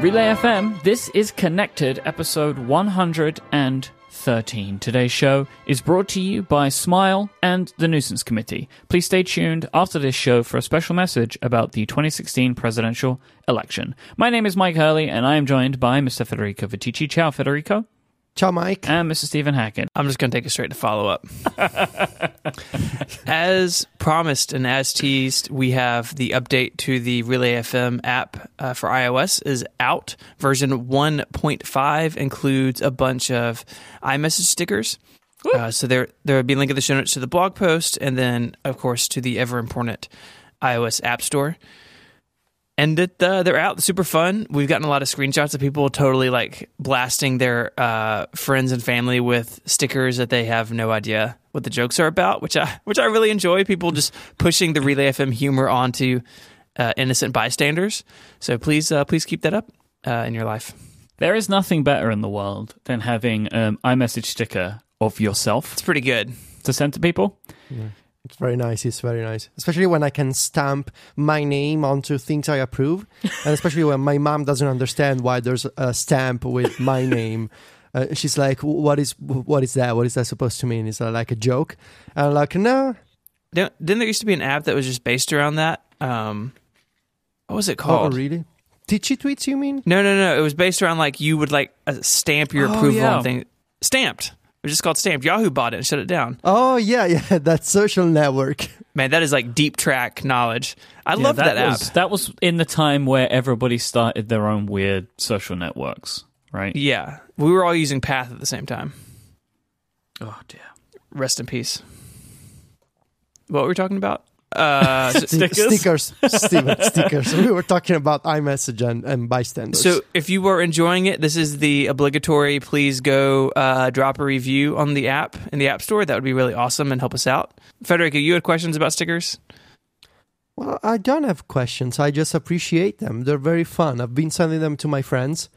Relay FM, this is Connected, episode 113. Today's show is brought to you by Smile and the Nuisance Committee. Please stay tuned after this show for a special message about the 2016 presidential election. My name is Myke Hurley, and I am joined by Mr. Federico Viticci. Ciao, Federico. Ciao, Myke. And Mr. Stephen Hackett. I'm just going to take it straight to follow up. as promised and as teased, we have the update to the Relay FM app uh, for iOS is out. Version 1.5 includes a bunch of iMessage stickers. Uh, so there, there will be a link in the show notes to the blog post, and then, of course, to the ever important iOS App Store and it, uh, they're out. Super fun. We've gotten a lot of screenshots of people totally like blasting their uh, friends and family with stickers that they have no idea what the jokes are about which i which i really enjoy. People just pushing the relay fm humor onto uh, innocent bystanders. So please uh, please keep that up uh, in your life. There is nothing better in the world than having um, iMessage sticker of yourself it's pretty good. to send to people. It's very nice. It's very nice, especially when I can stamp my name onto things I approve, and especially when my mom doesn't understand why there's a stamp with my name. Uh, she's like, "What is what is that? What is that supposed to mean? Is that like a joke?" And I'm like, "No, Didn't didn't there used to be an app that was just based around that um what was it oh called really? Teachy tweets? You mean? No, no, no. It was based around like you would like uh, stamp your Oh, approval yeah. on thing. Stamped. It was just called Stamped. Yahoo bought it and shut it down. Oh yeah, yeah. That social network. Man, that is like deep track knowledge. I love that, was, app. That was in the time where everybody started their own weird social networks, right? Yeah, we were all using Path at the same time. Oh dear. Rest in peace. What were we talking about? Uh, Stickers? stickers, Stephen, stickers. We were talking about iMessage and, and bystanders. so if you were enjoying it, this is the obligatory. Please go uh, drop a review on the app in the App Store. That would be really awesome and help us out. Federico, you had questions about stickers? Well, I don't have questions. I just appreciate them. They're very fun. I've been sending them to my friends,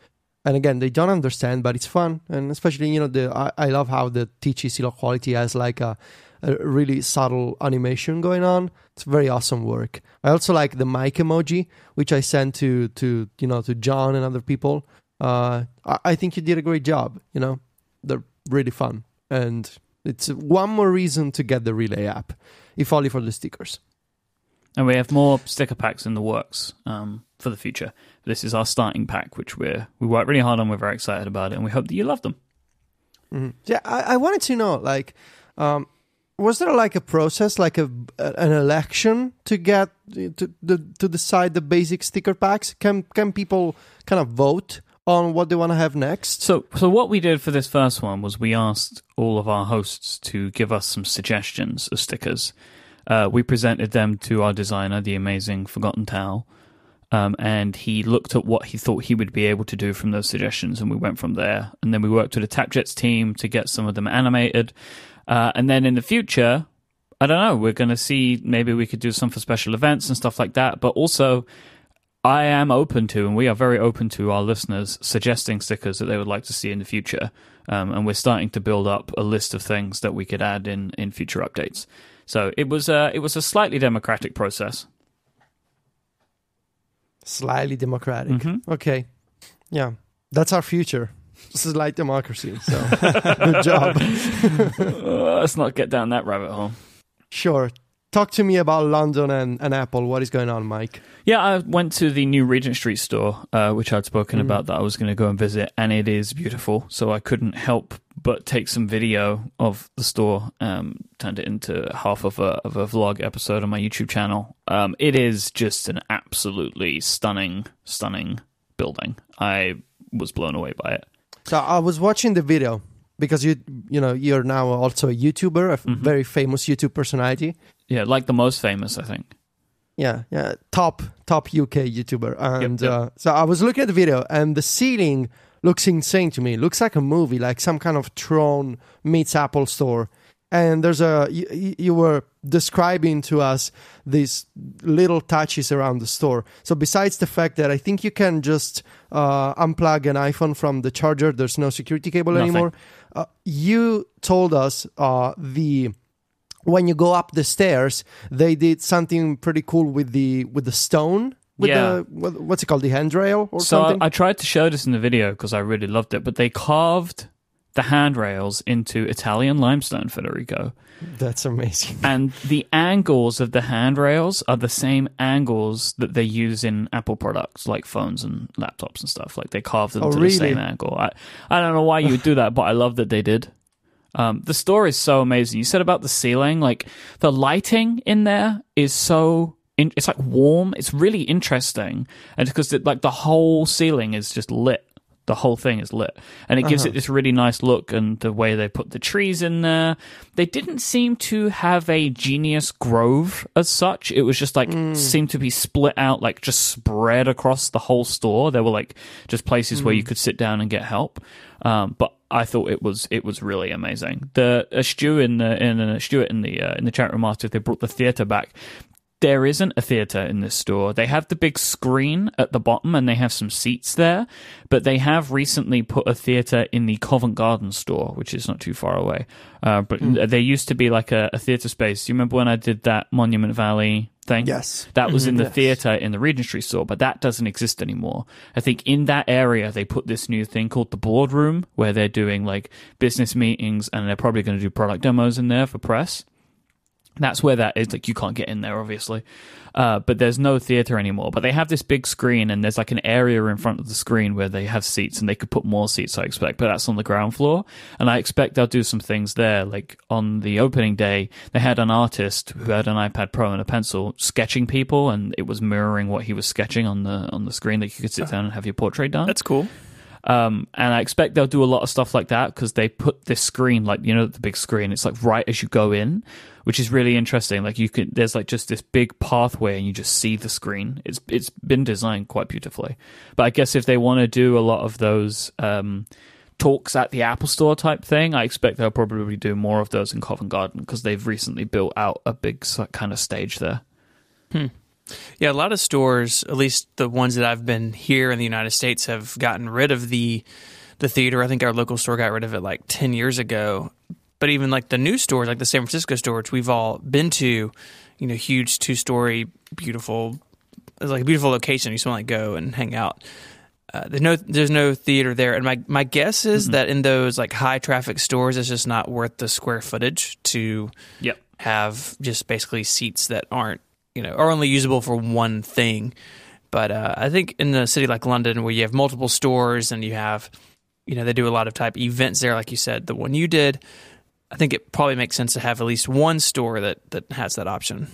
and again, they don't understand, but it's fun. And especially, you know, the I, I love how the THC low quality has like a, a really subtle animation going on. It's very awesome work. I also like the mic emoji, which I sent to to you know to John and other people. Uh, I, I think you did a great job. You know, they're really fun, and it's one more reason to get the Relay app, if only for the stickers. And we have more sticker packs in the works um, for the future. This is our starting pack, which we're we worked really hard on. We're very excited about it, and we hope that you love them. Mhm. Yeah, I, I wanted to know, like, um, was there like a process, like a an election to get to to, to decide the basic sticker packs? Can can people kind of vote on what they want to have next? So, so what we did for this first one was we asked all of our hosts to give us some suggestions of stickers. Uh, we presented them to our designer, the amazing Forgotten Towel, um, and he looked at what he thought he would be able to do from those suggestions, and we went from there. And then we worked with the TapJets team to get some of them animated. Uh, and then in the future, I don't know, we're going to see maybe we could do some for special events and stuff like that. But also, I am open to, and we are very open to our listeners suggesting stickers that they would like to see in the future. Um, and we're starting to build up a list of things that we could add in, in future updates. So it was a, it was a slightly democratic process. Slightly democratic. Mhm. Okay, yeah, that's our future. This is like democracy. So good job. Uh, let's not get down that rabbit hole. Sure. Talk to me about London and, and Apple. What is going on, Myke? Yeah, I went to the new Regent Street store, uh, which I'd spoken Mm. about that I was going to go and visit, and it is beautiful. So I couldn't help but take some video of the store, um, turned it into half of a of a vlog episode on my YouTube channel. Um, it is just an absolutely stunning, stunning building. I was blown away by it. So I was watching the video because you you know you're now also a YouTuber, a Mhm. very famous YouTube personality. Yeah, like the most famous, I think. Yeah, yeah, top top UK YouTuber, and yep. Uh, so I was looking at the video, and the ceiling looks insane to me. It looks like a movie, like some kind of Tron meets Apple store. And there's a you- you were describing to us these little touches around the store. So besides the fact that I think you can just uh, unplug an iPhone from the charger, there's no security cable Nothing. anymore. Uh, you told us uh, the when you go up the stairs, they did something pretty cool with the with the stone with Yeah. the what's it called, the handrail or so I, something? I tried to show this in the video because I really loved it, but they carved the handrails into Italian limestone, Federico. That's amazing. and the angles of the handrails are the same angles that they use in Apple products like phones and laptops and stuff. Like they carved them Oh, to really? the same angle. I, I don't know why you would do that, but I love that they did. Um, the store is so amazing. You said about the ceiling, like the lighting in there is so. In, it's like warm. It's really interesting, and because like the whole ceiling is just lit. The whole thing is lit, and it gives it this really nice look. And the way they put the trees in there, they didn't seem to have a genius grove as such. It was just like seemed to be split out, like just spread across the whole store. There were like just places where you could sit down and get help. Um, but I thought it was it was really amazing. The uh, Stu in the in uh, Stuart in the uh, in the chat room asked if they brought the theater back. There isn't a theater in this store. They have the big screen at the bottom and they have some seats there, but they have recently put a theater in the Covent Garden store, which is not too far away. Uh, but there used to be like a, a theater space. Do you remember when I did that Monument Valley thing? Yes. That was in the Yes. theater in the Regent Street store, but that doesn't exist anymore. I think in that area they put this new thing called the boardroom where they're doing like business meetings and they're probably going to do product demos in there for press. That's where that is. Like you can't get in there, obviously, uh, but there's no theater anymore. But they have this big screen, and there's like an area in front of the screen where they have seats, and they could put more seats. I expect, but that's on the ground floor, and I expect they'll do some things there. Like on the opening day, they had an artist who had an iPad Pro and a pencil sketching people, and it was mirroring what he was sketching on the on the screen. That you could sit down and have your portrait done. That's cool. Um, and I expect they'll do a lot of stuff like that because they put this screen, like you know, the big screen. It's like right as you go in, which is really interesting. Like you can, there's like just this big pathway, and you just see the screen. It's it's been designed quite beautifully. But I guess if they want to do a lot of those um, talks at the Apple Store type thing, I expect they'll probably do more of those in Covent Garden because they've recently built out a big kind of stage there. Yeah, a lot of stores, at least the ones that I've been here in the United States, have gotten rid of the the theater. I think our local store got rid of it like ten years ago. But even like the new stores, like the San Francisco store, which we've all been to, you know, huge two story, beautiful, it's like a beautiful location. You just want to like go and hang out. Uh, there's no there's no theater there, and my my guess is that in those like high traffic stores, it's just not worth the square footage to Yep. have just basically seats that aren't you know are only usable for one thing. But uh, I think in a city like London, where you have multiple stores and you have you know they do a lot of type events there, like you said, the one you did. I think it probably makes sense to have at least one store that that has that option.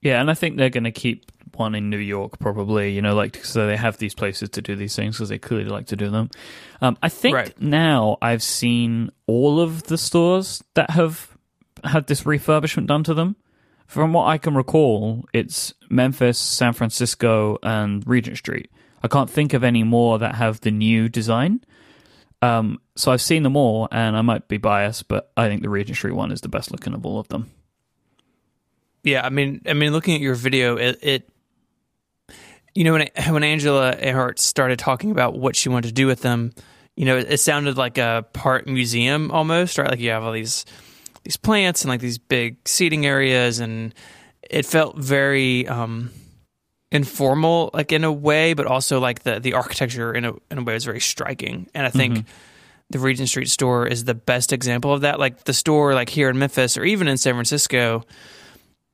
Yeah, and I think they're going to keep one in New York, probably. You know, like so they have these places to do these things because they clearly like to do them. Um, I think Right. now I've seen all of the stores that have had this refurbishment done to them. From what I can recall, it's Memphis, San Francisco, and Regent Street. I can't think of any more that have the new design. Um, so I've seen them all, and I might be biased, but I think the Regent Street one is the best looking of all of them. Yeah, I mean, I mean, looking at your video, it, it you know, when when Angela Ahrendts started talking about what she wanted to do with them, you know, it, it sounded like a part museum almost, right? Like you have all these these plants and like these big seating areas, and it felt very um, informal, like in a way, but also like the the architecture in a in a way was very striking, and I think. The Regent Street store is the best example of that. Like the store, like here in Memphis or even in San Francisco,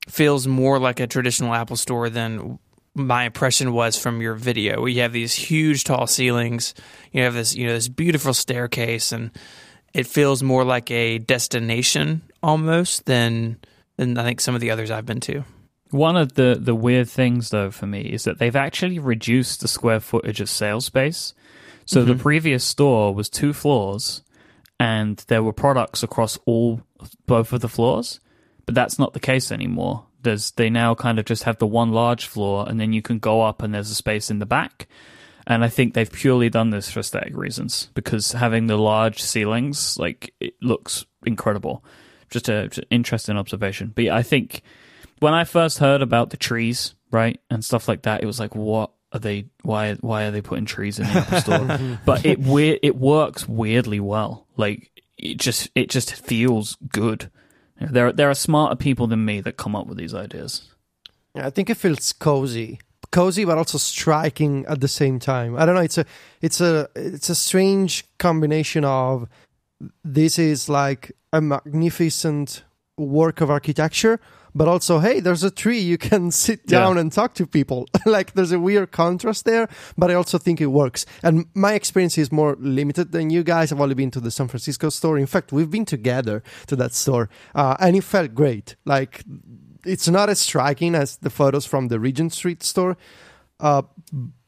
feels more like a traditional Apple store than my impression was from your video. Where you have these huge tall ceilings, you have this you know this beautiful staircase, and it feels more like a destination almost than than I think some of the others I've been to. One of the, the weird things, though, for me is that they've actually reduced the square footage of sales space. So the mm-hmm. previous store was two floors, and there were products across all both of the floors. But that's not the case anymore. There's they now kind of just have the one large floor, and then you can go up, and there's a space in the back. And I think they've purely done this for aesthetic reasons because having the large ceilings, like it looks incredible. Just a just an interesting observation. But yeah, I think when I first heard about the trees, right, and stuff like that, it was like, what are they? Why? Why are they putting trees in the Apple Store? but it weird. It works weirdly well. Like it just, it just feels good. There, there are smarter people than me that come up with these ideas. Yeah, I think it feels cozy cozy but also striking at the same time. I don't know. It's a it's a it's a strange combination of this is like a magnificent work of architecture, but also hey, there's a tree you can sit down Yeah. and talk to people. like there's a weird contrast there, but I also think it works. And my experience is more limited than you guys. I've only been to the San Francisco store. In fact, we've been together to that store, uh, and it felt great. Like it's not as striking as the photos from the Regent Street store, uh,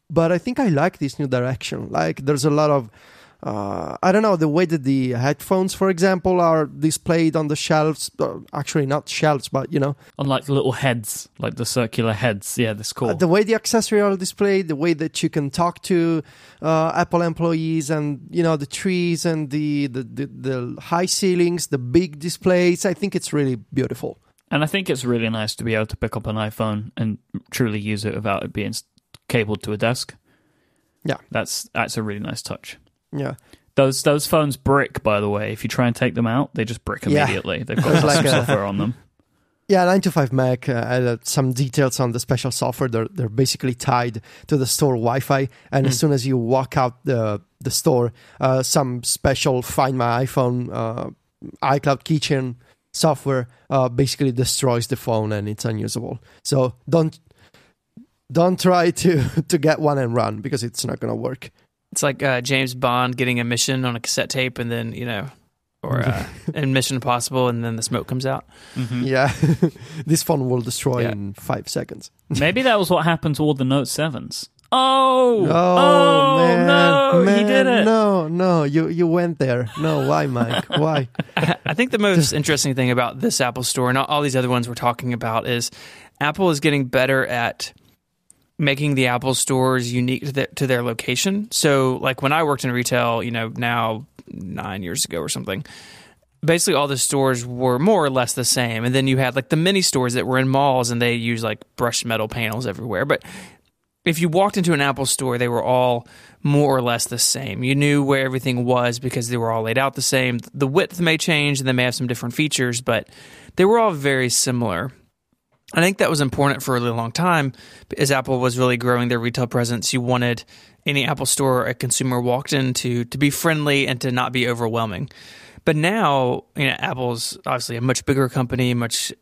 but I think I like this new direction. Like there's a lot of uh, I don't know the way that the headphones, for example, are displayed on the shelves. Uh, actually, not shelves, but you know On like little heads, like the circular heads. Yeah, that's cool. uh, the way the accessories are displayed, the way that you can talk to uh, Apple employees, and you know the trees and the, the the the high ceilings, the big displays. I think it's really beautiful. And I think it's really nice to be able to pick up an iPhone and truly use it without it being cabled to a desk. Yeah. That's that's a really nice touch. Yeah, Those those phones brick, by the way. If you try and take them out, they just brick Yeah. immediately. They've got like a- software on them. Yeah, 9to5 Mac uh, added some details on the special software. They're, they're basically tied to the store Wi-Fi, and as Mm. soon as you walk out the the store, uh, some special Find My iPhone, uh, iCloud Keychain software uh, basically destroys the phone and it's unusable. So don't don't try to to get one and run because it's not gonna work. It's like uh, James Bond getting a mission on a cassette tape, and then you know, or uh, in Mission Impossible, and then the smoke comes out. Mhm. Yeah, this phone will destroy Yeah. in five seconds. Maybe that was what happened to all the Note sevens. Oh, Oh, man, no, man, he did it. No, no, you you went there. No, why, Myke? Why? I think the most interesting thing about this Apple Store and all- all these other ones we're talking about is Apple is getting better at making the Apple stores unique to, their to their location. So, like when I worked in retail, you know, now nine years ago or something, basically all the stores were more or less the same. And then you had like the mini stores that were in malls and they use like brushed metal panels everywhere. But if you walked into an Apple store, they were all more or less the same. You knew where everything was because they were all laid out the same. The width may change and they may have some different features, but they were all very similar. I think that was important for a really long time as Apple was really growing their retail presence. You wanted any Apple store a consumer walked into to be friendly and to not be overwhelming. But now, you know, Apple's obviously a much bigger company, much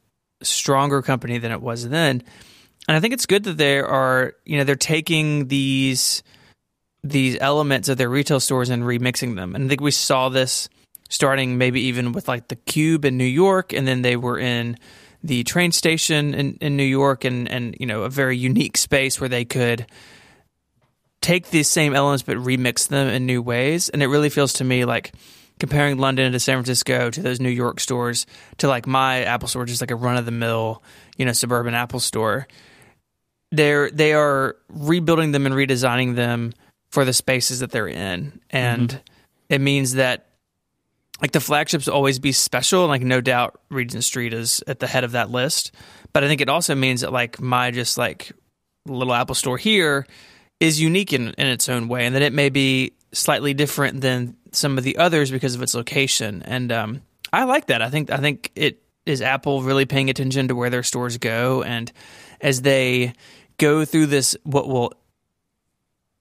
stronger company than it was then. And I think it's good that they are, you know, they're taking these these elements of their retail stores and remixing them. And I think we saw this starting maybe even with like the Cube in New York, and then they were in the train station in, in New York, and and you know a very unique space where they could take these same elements but remix them in new ways. And it really feels to me like comparing London to San Francisco to those New York stores to like my Apple store, just like a run of the mill, you know, suburban Apple store. They're they are rebuilding them and redesigning them for the spaces that they're in, and it means that like the flagships will always be special. Like no doubt, Regent Street is at the head of that list. But I think it also means that like my just like little Apple store here is unique in, in its own way, and that it may be slightly different than some of the others because of its location. And um, I like that. I think I think it is Apple really paying attention to where their stores go, and as they go through this, what will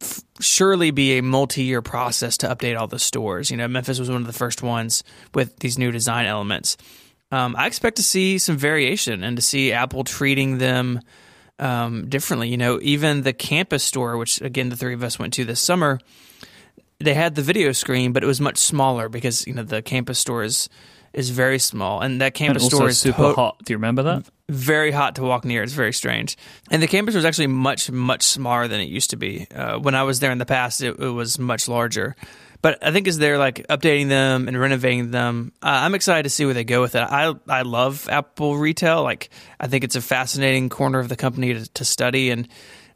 f- surely be a multi-year process to update all the stores. You know, Memphis was one of the first ones with these new design elements. Um, I expect to see some variation and to see Apple treating them um, differently. You know, even the campus store, which again the three of us went to this summer, they had the video screen, but it was much smaller because you know the campus store is is very small, and that And campus also store is super to- hot. Do you remember that? Very hot to walk near. It's very strange. And the campus was actually much, much smaller than it used to be. Uh, when I was there in the past, it, it was much larger. But I think as they're like updating them and renovating them, uh, I'm excited to see where they go with it. I I love Apple retail. Like I think it's a fascinating corner of the company to, to study, and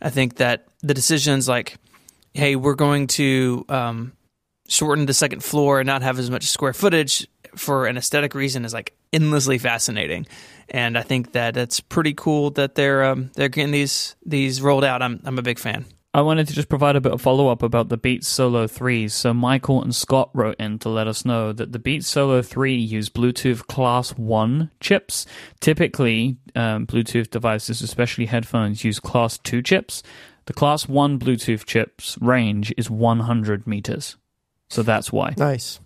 I think that the decisions like, hey, we're going to um, shorten the second floor and not have as much square footage for an aesthetic reason is like endlessly fascinating. And I think that it's pretty cool that they're um, they're getting these these rolled out. I'm I'm a big fan. I wanted to just provide a bit of follow up about the Beats Solo 3s. So, Michael and Scott wrote in to let us know that the Beats Solo 3 use Bluetooth Class 1 chips. Typically, um, Bluetooth devices, especially headphones, use Class 2 chips. The Class 1 Bluetooth chips range is 100 meters. So, that's why. Nice.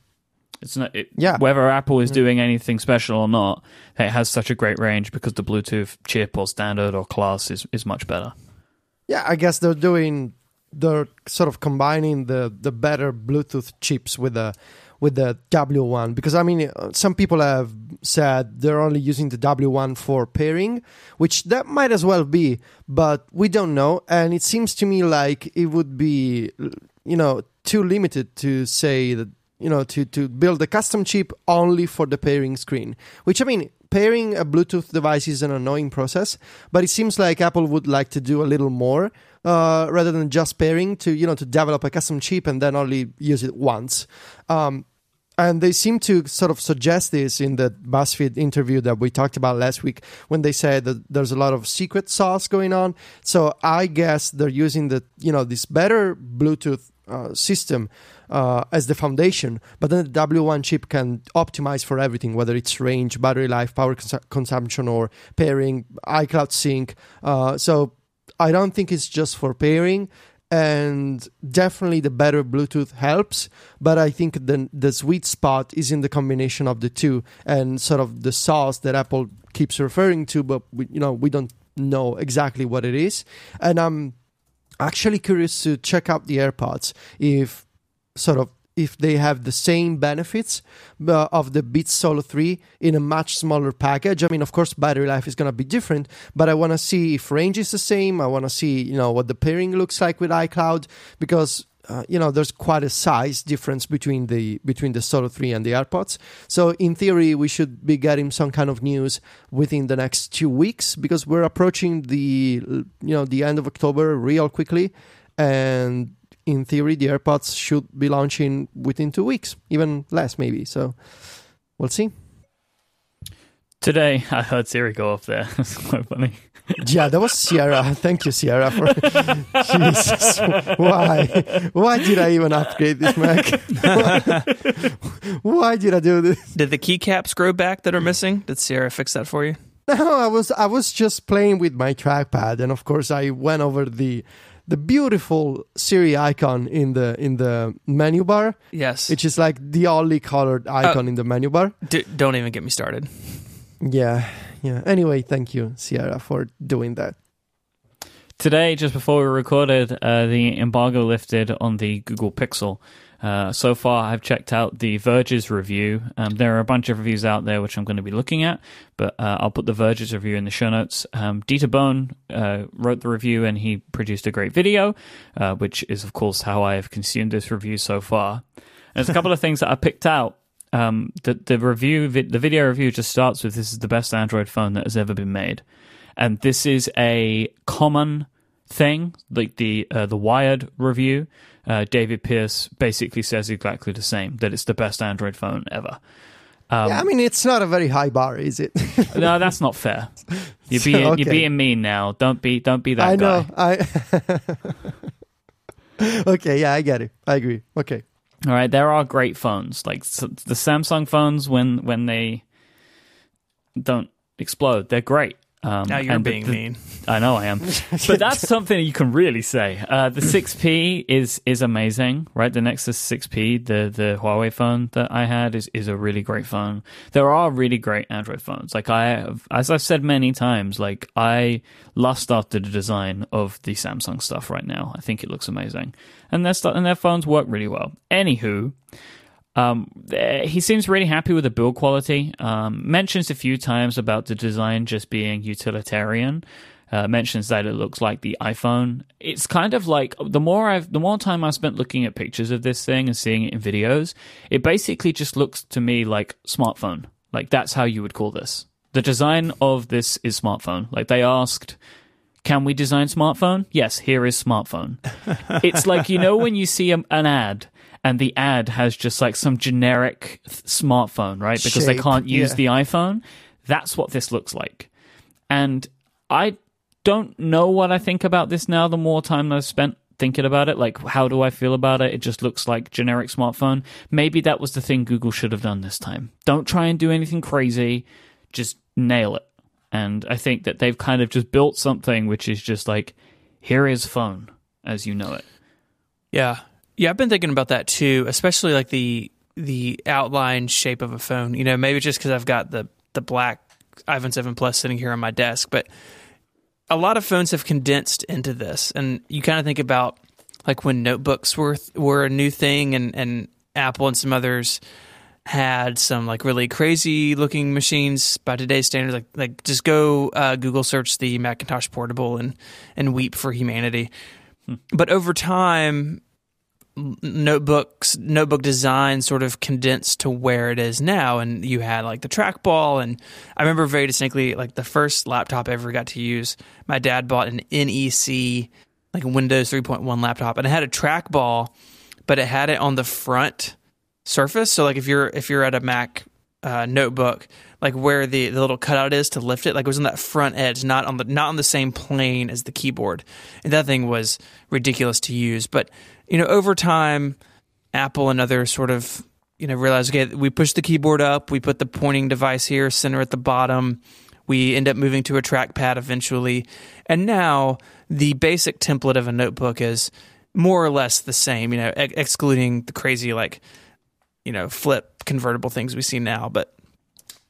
It's not it, Yeah. whether Apple is mm. doing anything special or not. It has such a great range because the Bluetooth chip or standard or class is, is much better. Yeah, I guess they're doing they're sort of combining the the better Bluetooth chips with the with the W1 because I mean some people have said they're only using the W1 for pairing, which that might as well be, but we don't know and it seems to me like it would be you know too limited to say that you know to to build a custom chip only for the pairing screen, which I mean pairing a Bluetooth device is an annoying process, but it seems like Apple would like to do a little more uh, rather than just pairing to you know to develop a custom chip and then only use it once. Um, and they seem to sort of suggest this in the BuzzFeed interview that we talked about last week when they said that there's a lot of secret sauce going on. So I guess they're using the you know this better Bluetooth system uh, as the foundation, but then the W1 chip can optimize for everything, whether it's range, battery life, power cons- consumption, or pairing, iCloud sync. Uh, so I don't think it's just for pairing. And definitely the better Bluetooth helps, but I think the the sweet spot is in the combination of the two and sort of the sauce that Apple keeps referring to, but we, you know we don't know exactly what it is. And I'm actually curious to check out the AirPods if sort of if they have the same benefits uh, of the Beats Solo 3 in a much smaller package. I mean, of course, battery life is going to be different, but I want to see if range is the same. I want to see, you know, what the pairing looks like with iCloud because uh, you know there's quite a size difference between the between the Solo 3 and the AirPods. So in theory, we should be getting some kind of news within the next two weeks because we're approaching the you know the end of October real quickly, and in theory, the AirPods should be launching within two weeks, even less maybe. So we'll see. Today, I heard Siri go off there. It's quite funny. Yeah, that was Sierra. Thank you, Sierra. For Jesus, why? Why did I even upgrade this Mac? why did I do this? Did the keycaps grow back that are missing? Did Sierra fix that for you? No, I was I was just playing with my trackpad, and of course, I went over the the beautiful Siri icon in the in the menu bar, Yes. which is like the only colored uh, icon in the menu bar. D- don't even get me started. Yeah, yeah. Anyway, thank you, Sierra, for doing that. Today, just before we recorded, uh, the embargo lifted on the Google Pixel. Uh, so far, I've checked out the Verge's review. Um, there are a bunch of reviews out there which I'm going to be looking at, but uh, I'll put the Verge's review in the show notes. Um, Dieter Bohn uh, wrote the review and he produced a great video, uh, which is, of course, how I have consumed this review so far. There's a couple of things that I picked out. Um, the, the review, vi- the video review just starts with this is the best Android phone that has ever been made. And this is a common thing, like the uh, the Wired review. Uh, David Pierce basically says exactly the same that it's the best Android phone ever. Um, yeah, I mean, it's not a very high bar, is it? no, that's not fair. You're being Okay. you're being mean now. Don't be don't be that I guy. know. I. okay, yeah, I get it. I agree. Okay. All right, there are great phones like the Samsung phones when when they don't explode, they're great. Um, Now you're and the- being the- mean. I know I am, but that's something you can really say. Uh, the 6P is is amazing, right? The Nexus 6P, the the Huawei phone that I had, is is a really great phone. There are really great Android phones. Like I have, as I've said many times, like I lust after the design of the Samsung stuff right now. I think it looks amazing, and their stu- and their phones work really well. Anywho. Um, eh, he seems really happy with the build quality. Um, mentions a few times about the design just being utilitarian. Uh, mentions that it looks like the iPhone. It's kind of like the more I've, the more time I've spent looking at pictures of this thing and seeing it in videos, it basically just looks to me like smartphone. Like that's how you would call this. The design of this is smartphone. Like they asked, can we design smartphone? Yes, here is smartphone. it's like you know when you see a, an ad and the ad has just like some generic th- smartphone, right? Because they can't use yeah. the iPhone. That's what this looks like. And I don't know what I think about this now the more time I've spent thinking about it. Like, how do I feel about it? It just looks like generic smartphone. Maybe that was the thing Google should have done this time. Don't try and do anything crazy. Just nail it. And I think that they've kind of just built something which is just like, here is phone as you know it. Yeah. Yeah, I've been thinking about that too, especially like the the outline shape of a phone. You know, maybe just because I've got the the black iPhone 7 Plus sitting here on my desk, but a lot of phones have condensed into this, and you kind of think about like when notebooks were were a new thing, and and Apple and some others had some like really crazy looking machines by today's standards. Like like just go uh, Google search the Macintosh Portable and and weep for humanity. Hmm. But over time, notebooks notebook design sort of condensed to where it is now. And you had like the trackball. And i remember very distinctly like the first laptop i ever got to use my dad bought an nec like a windows 3.1 laptop. And it had a trackball but it had it on the front surface. So like if you're if you're at a mac uh, notebook like where the, the little cutout is to lift it like it was on that front edge not on the not on the same plane as the keyboard and that thing was ridiculous to use but you know, over time, Apple and others sort of, you know, realize, okay, we push the keyboard up, we put the pointing device here, center at the bottom, we end up moving to a trackpad eventually. And now the basic template of a notebook is more or less the same, you know, ex- excluding the crazy, like, you know, flip convertible things we see now. But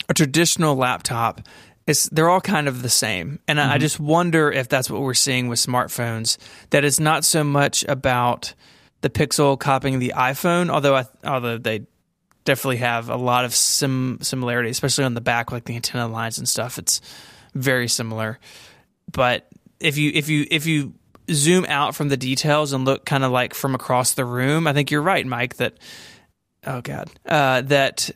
a traditional laptop it's they're all kind of the same and mm-hmm. i just wonder if that's what we're seeing with smartphones that it's not so much about the pixel copying the iphone although I, although they definitely have a lot of sim similarity especially on the back like the antenna lines and stuff it's very similar but if you if you if you zoom out from the details and look kind of like from across the room i think you're right myke that oh god uh, that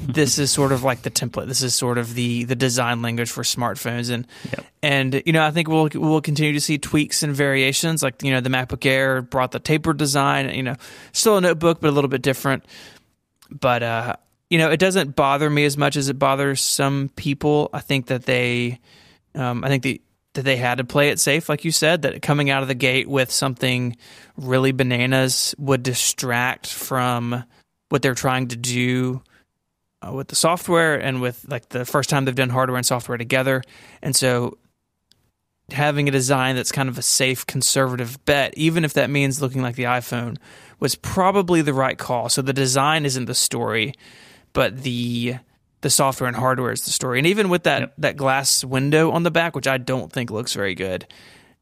this is sort of like the template. This is sort of the the design language for smartphones, and yep. and you know I think we'll we'll continue to see tweaks and variations. Like you know the MacBook Air brought the tapered design. You know, still a notebook, but a little bit different. But uh, you know, it doesn't bother me as much as it bothers some people. I think that they, um, I think the that they had to play it safe, like you said, that coming out of the gate with something really bananas would distract from what they're trying to do uh, with the software and with like the first time they've done hardware and software together. And so having a design that's kind of a safe conservative bet, even if that means looking like the iPhone, was probably the right call. So the design isn't the story, but the the software and hardware is the story. And even with that yep. that glass window on the back, which I don't think looks very good,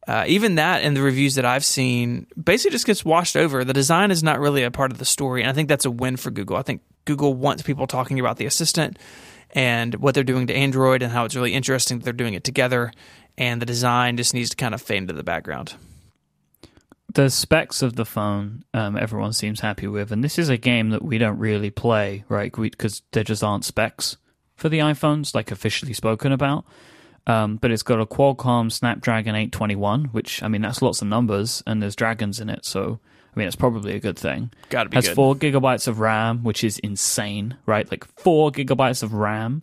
uh, even that in the reviews that I've seen basically just gets washed over. The design is not really a part of the story, and I think that's a win for Google. I think Google wants people talking about the assistant and what they're doing to Android and how it's really interesting that they're doing it together, and the design just needs to kind of fade into the background. The specs of the phone, um, everyone seems happy with, and this is a game that we don't really play, right? Because there just aren't specs for the iPhones, like officially spoken about. Um, but it's got a Qualcomm Snapdragon 821, which I mean that's lots of numbers, and there's dragons in it, so I mean it's probably a good thing. Got to be It has good. four gigabytes of RAM, which is insane, right? Like four gigabytes of RAM,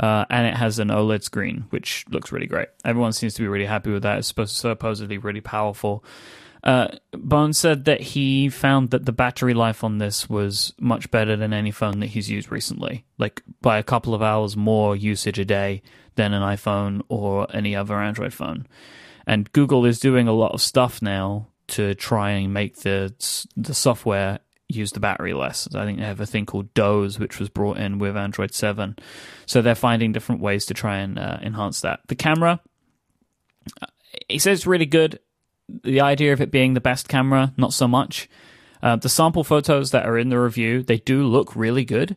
uh, and it has an OLED screen, which looks really great. Everyone seems to be really happy with that. It's supposed supposedly really powerful. Uh, Bones said that he found that the battery life on this was much better than any phone that he's used recently, like by a couple of hours more usage a day than an iPhone or any other Android phone. And Google is doing a lot of stuff now to try and make the the software use the battery less. I think they have a thing called Doze, which was brought in with Android 7. So they're finding different ways to try and uh, enhance that. The camera, he says it's really good. The idea of it being the best camera, not so much. Uh, the sample photos that are in the review, they do look really good.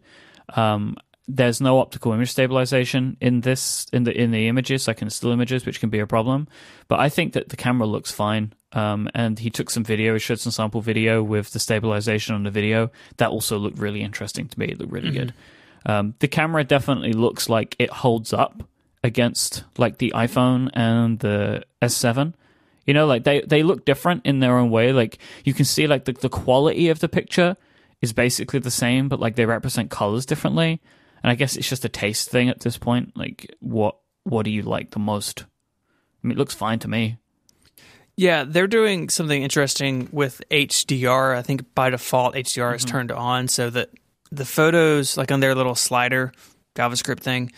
Um, there's no optical image stabilization in this in the in the images, like in still images, which can be a problem. But I think that the camera looks fine. Um, and he took some video, he showed some sample video with the stabilization on the video. That also looked really interesting to me. It looked really mm-hmm. good. Um, the camera definitely looks like it holds up against like the iPhone and the S7. You know, like they, they look different in their own way. Like you can see like the, the quality of the picture is basically the same, but like they represent colors differently. And I guess it's just a taste thing at this point. Like, what what do you like the most? I mean, it looks fine to me. Yeah, they're doing something interesting with HDR. I think by default HDR is turned on so that the photos, like on their little slider JavaScript thing,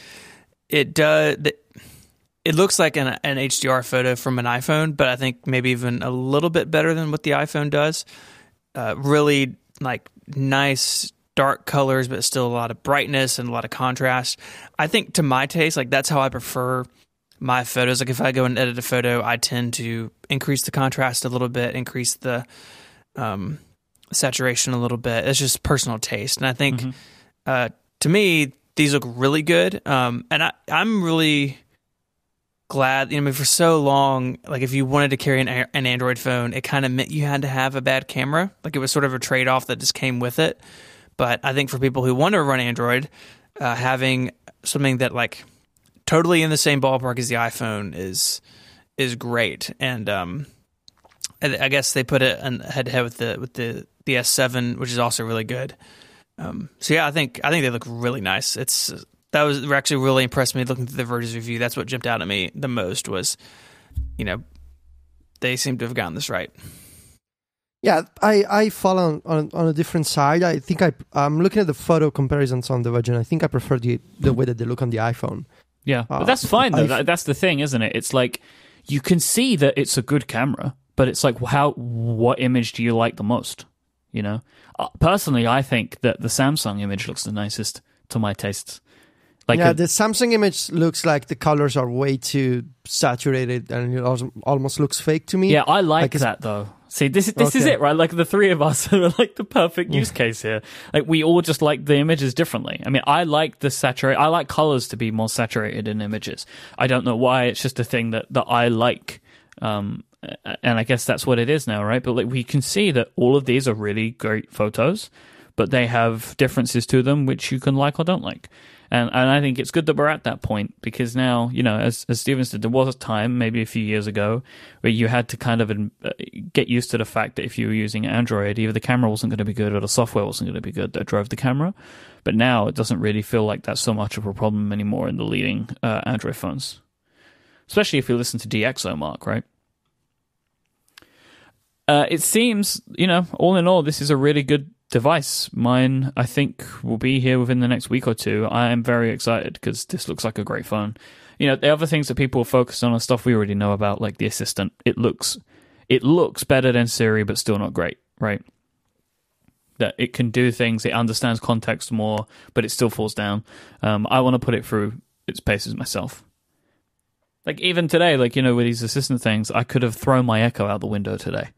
it does. It looks like an, an HDR photo from an iPhone, but I think maybe even a little bit better than what the iPhone does. Uh, really like nice dark colors, but still a lot of brightness and a lot of contrast. I think to my taste, like that's how I prefer my photos. Like if I go and edit a photo, I tend to increase the contrast a little bit, increase the um, saturation a little bit. It's just personal taste, and I think Mm-hmm. uh, to me these look really good. Um, and I, I'm really glad. You know, I mean, for so long, like if you wanted to carry an, an Android phone, it kind of meant you had to have a bad camera. Like it was sort of a trade off that just came with it. But I think for people who want to run Android, uh, having something that like totally in the same ballpark as the iPhone is is great. And um, I guess they put it head to head with the with the the S7, which is also really good. Um, so yeah, I think I think they look really nice. It's that was actually really impressed me looking through the Verge's review. That's what jumped out at me the most was, you know, they seem to have gotten this right. Yeah, I, I fall on, on on a different side. I think I I'm looking at the photo comparisons on the Verge, and I think I prefer the the way that they look on the iPhone. Yeah, Uh, but that's fine though. That, that's the thing, isn't it? It's like you can see that it's a good camera, but it's like how what image do you like the most? You know, uh, personally, I think that the Samsung image looks the nicest to my tastes. Like yeah, a- the Samsung image looks like the colors are way too saturated, and it almost looks fake to me. Yeah, I like, Like, that though. See, this is this is it, right? Like the three of us are like the perfect use case here. Like we all just like the images differently. I mean, I like the saturate. I like colors to be more saturated in images. I don't know why. It's just a thing that that I like. Um, and I guess that's what it is now, right? But like we can see that all of these are really great photos, but they have differences to them which you can like or don't like. And and I think it's good that we're at that point because now, you know, as as Stephen said, there was a time maybe a few years ago where you had to kind of uh, get used to the fact that if you were using Android, either the camera wasn't going to be good or the software wasn't going to be good that drove the camera. But now it doesn't really feel like that's so much of a problem anymore in the leading uh, Android phones, especially if you listen to DxO Mark, right? Uh, it seems, you know, all in all, this is a really good device. Mine, I think, will be here within the next week or two. I am very excited because this looks like a great phone. You know, the other things that people are focused on are stuff we already know about, like the assistant. It looks, it looks better than Siri, but still not great, right? That it can do things, it understands context more, but it still falls down. Um, I want to put it through its paces myself. Like even today, like you know, with these assistant things, I could have thrown my Echo out the window today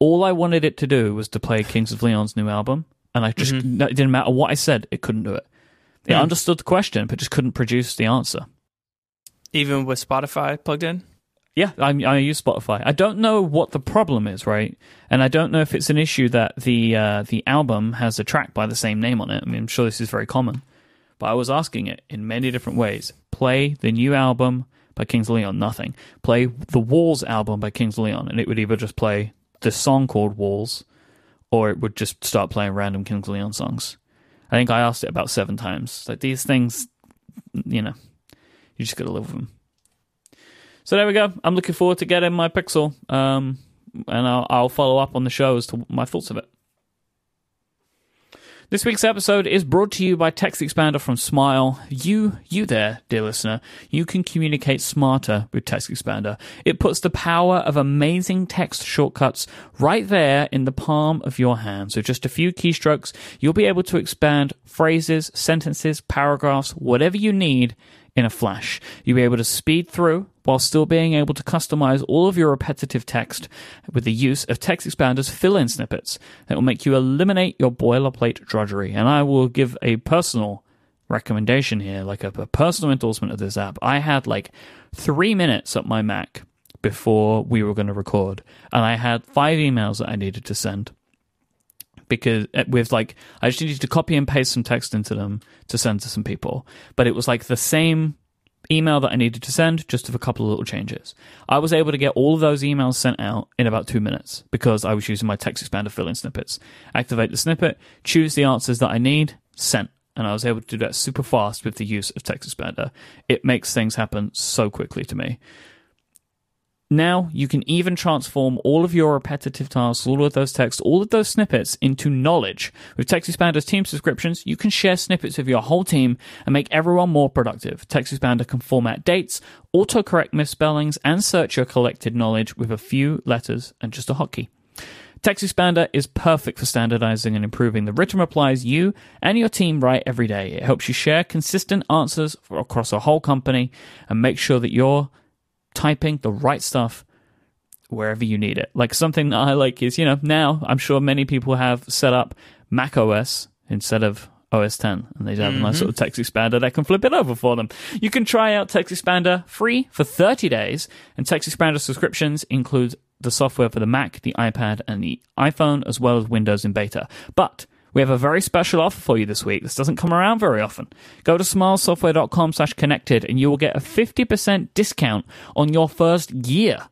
all I wanted it to do was to play Kings of Leon's new album, and I just Mm-hmm. it didn't matter what I said, it couldn't do it. It Hmm. understood the question, but just couldn't produce the answer. Even with Spotify plugged in. Yeah, I, I use Spotify. I don't know what the problem is, right? And I don't know if it's an issue that the uh, the album has a track by the same name on it. I mean, I'm sure this is very common, but I was asking it in many different ways. Play the new album by Kings of Leon, nothing. Play the Walls album by Kings of Leon, and it would either just play the song called Walls, or it would just start playing random Kings of Leon songs. I think I asked it about seven times. Like these things, you know, you just gotta live with them. So there we go. I'm looking forward to getting my Pixel, um, and I'll, I'll follow up on the show as to my thoughts of it. This week's episode is brought to you by TextExpander from Smile. You, you there, dear listener, you can communicate smarter with TextExpander. It puts the power of amazing text shortcuts right there in the palm of your hand. So just a few keystrokes, you'll be able to expand phrases, sentences, paragraphs, whatever you need in a flash. You'll be able to speed through while still being able to customize all of your repetitive text with the use of TextExpander's fill-in snippets that will make you eliminate your boilerplate drudgery. And I will give a personal recommendation here, like a, a personal endorsement of this app. I had like three minutes at my Mac before we were going to record, and I had five emails that I needed to send because uh, with like I just needed to copy and paste some text into them to send to some people, but it was like the same email that I needed to send, just with a couple of little changes. I was able to get all of those emails sent out in about two minutes because I was using my TextExpander fill-in snippets. Activate the snippet, choose the answers that I need, sent. And I was able to do that super fast with the use of TextExpander. It makes things happen so quickly to me. Now you can even transform all of your repetitive tasks, all of those texts, all of those snippets into knowledge. With TextExpander's team subscriptions, you can share snippets of your whole team and make everyone more productive. TextExpander can format dates, autocorrect misspellings, and search your collected knowledge with a few letters and just a hotkey. TextExpander is perfect for standardizing and improving the written replies you and your team write every day. It helps you share consistent answers across a whole company and make sure that you're typing the right stuff wherever you need it. Like something that I like is, you know, now I'm sure many people have set up Mac OS instead of OS 10 and they have a nice mm-hmm. little text expander that can flip it over for them. You can try out TextExpander free for 30 days and TextExpander subscriptions include the software for the Mac, the iPad and the iPhone as well as Windows in beta. But we have a very special offer for you this week. This doesn't come around very often. Go to smilesoftware.com slash connected and you will get a 50% discount on your first year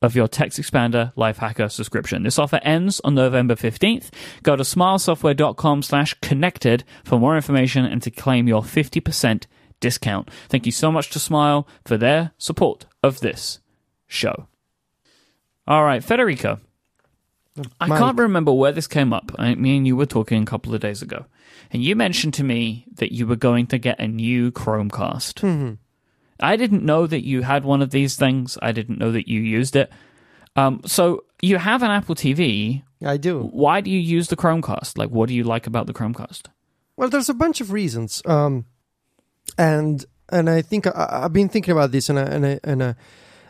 of your TextExpander Lifehacker subscription. This offer ends on November 15th. Go to smilesoftware.com slash connected for more information and to claim your 50% discount. Thank you so much to Smile for their support of this show. All right, Federico. I can't remember where this came up. I, me and you were talking a couple of days ago, and you mentioned to me that you were going to get a new Chromecast. Mm-hmm. I didn't know that you had one of these things. I didn't know that you used it. Um, so you have an Apple TV. I do. Why do you use the Chromecast? Like, what do you like about the Chromecast? Well, there's a bunch of reasons, um, and and I think I, I've been thinking about this, and I, and I, and I,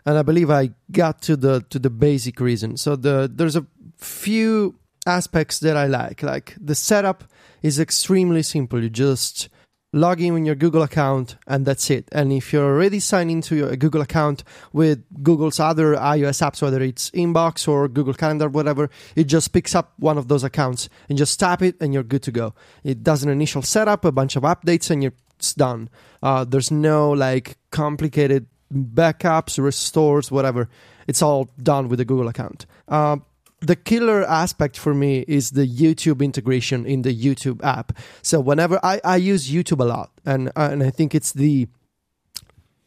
and I believe I got to the to the basic reason. So the there's a few aspects that I like. Like the setup is extremely simple. You just log in with your Google account, and that's it. And if you're already signed into your Google account with Google's other iOS apps, whether it's Inbox or Google Calendar, whatever, it just picks up one of those accounts and just tap it, and you're good to go. It does an initial setup, a bunch of updates, and you're it's done. Uh, there's no like complicated backups, restores, whatever. It's all done with the Google account. Uh, the killer aspect for me is the YouTube integration in the YouTube app. So whenever I, I use YouTube a lot, and and I think it's the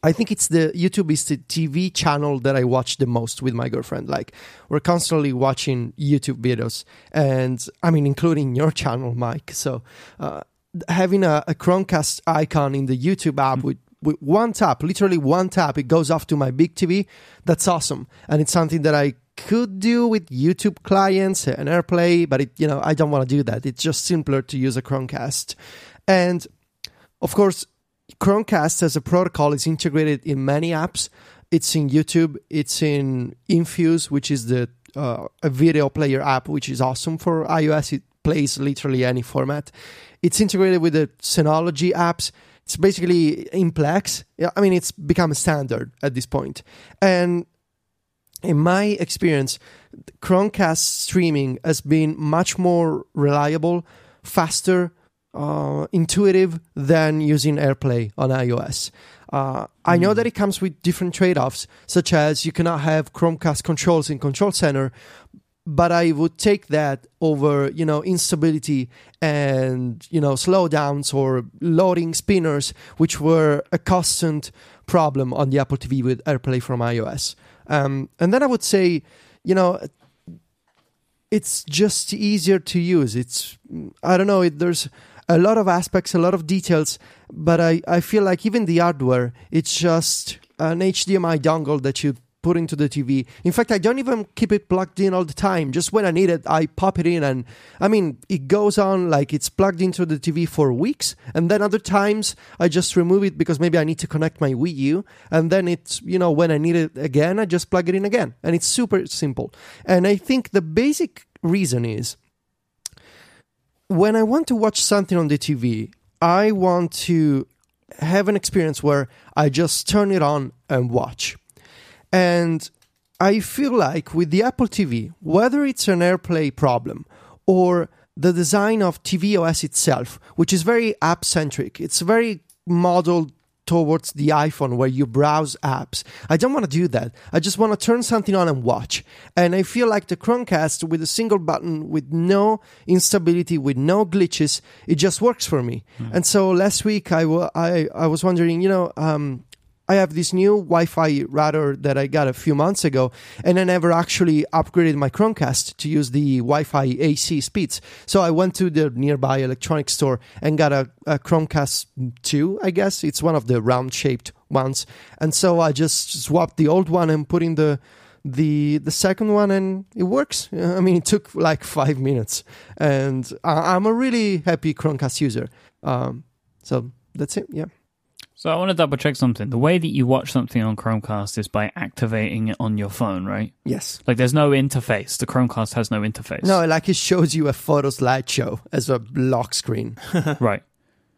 I think it's the YouTube is the TV channel that I watch the most with my girlfriend. Like we're constantly watching YouTube videos, and I mean, including your channel, Myke. So uh, having a, a Chromecast icon in the YouTube app with with one tap, literally one tap, it goes off to my big TV. That's awesome, and it's something that I could do with YouTube clients and AirPlay, but it, you know, I don't want to do that. It's just simpler to use a Chromecast, and of course, Chromecast as a protocol is integrated in many apps. It's in YouTube. It's in Infuse, which is the uh, a video player app, which is awesome for iOS. It plays literally any format. It's integrated with the Synology apps. It's basically in Plex. I mean, it's become a standard at this point. And in my experience, Chromecast streaming has been much more reliable, faster, uh, intuitive than using AirPlay on iOS. Uh, I know that it comes with different trade offs, such as you cannot have Chromecast controls in Control Center, but I would take that over, you know, instability and, you know, slowdowns or loading spinners, which were a constant problem on the Apple TV with AirPlay from iOS. Um, and then I would say, you know, it's just easier to use. It's, I don't know, it, there's a lot of aspects, a lot of details, but I, I feel like even the hardware, it's just an HDMI dongle that you put into the TV. In fact, I don't even keep it plugged in all the time. Just when I need it, I pop it in, and I mean, it goes on like it's plugged into the TV for weeks, and then other times I just remove it because maybe I need to connect my Wii U, and then it's you know when I need it again, I just plug it in again, and it's super simple. And I think the basic reason is when I want to watch something on the TV, I want to have an experience where I just turn it on and watch. And I feel like with the Apple TV, whether it's an AirPlay problem or the design of tvOS itself, which is very app centric, it's very modeled towards the iPhone where you browse apps. I don't want to do that. I just want to turn something on and watch. And I feel like the Chromecast with a single button, with no instability, with no glitches, it just works for me. And so last week I wa- I, I was wondering, you know, um, I have this new Wi-Fi router that I got a few months ago, and I never actually upgraded my Chromecast to use the Wi-Fi AC speeds. So I went to the nearby electronics store and got a, a Chromecast 2, I guess. It's one of the round-shaped ones. And so I just swapped the old one and put in the the the second one and it works i mean it took like five minutes and I, i'm a really happy chromecast user um, so that's it yeah So I want to double check something. The way that you watch something on Chromecast is by activating it on your phone, right? yes Like there's no interface. The Chromecast has no interface. no like it shows you a photo slideshow as a lock screen Right.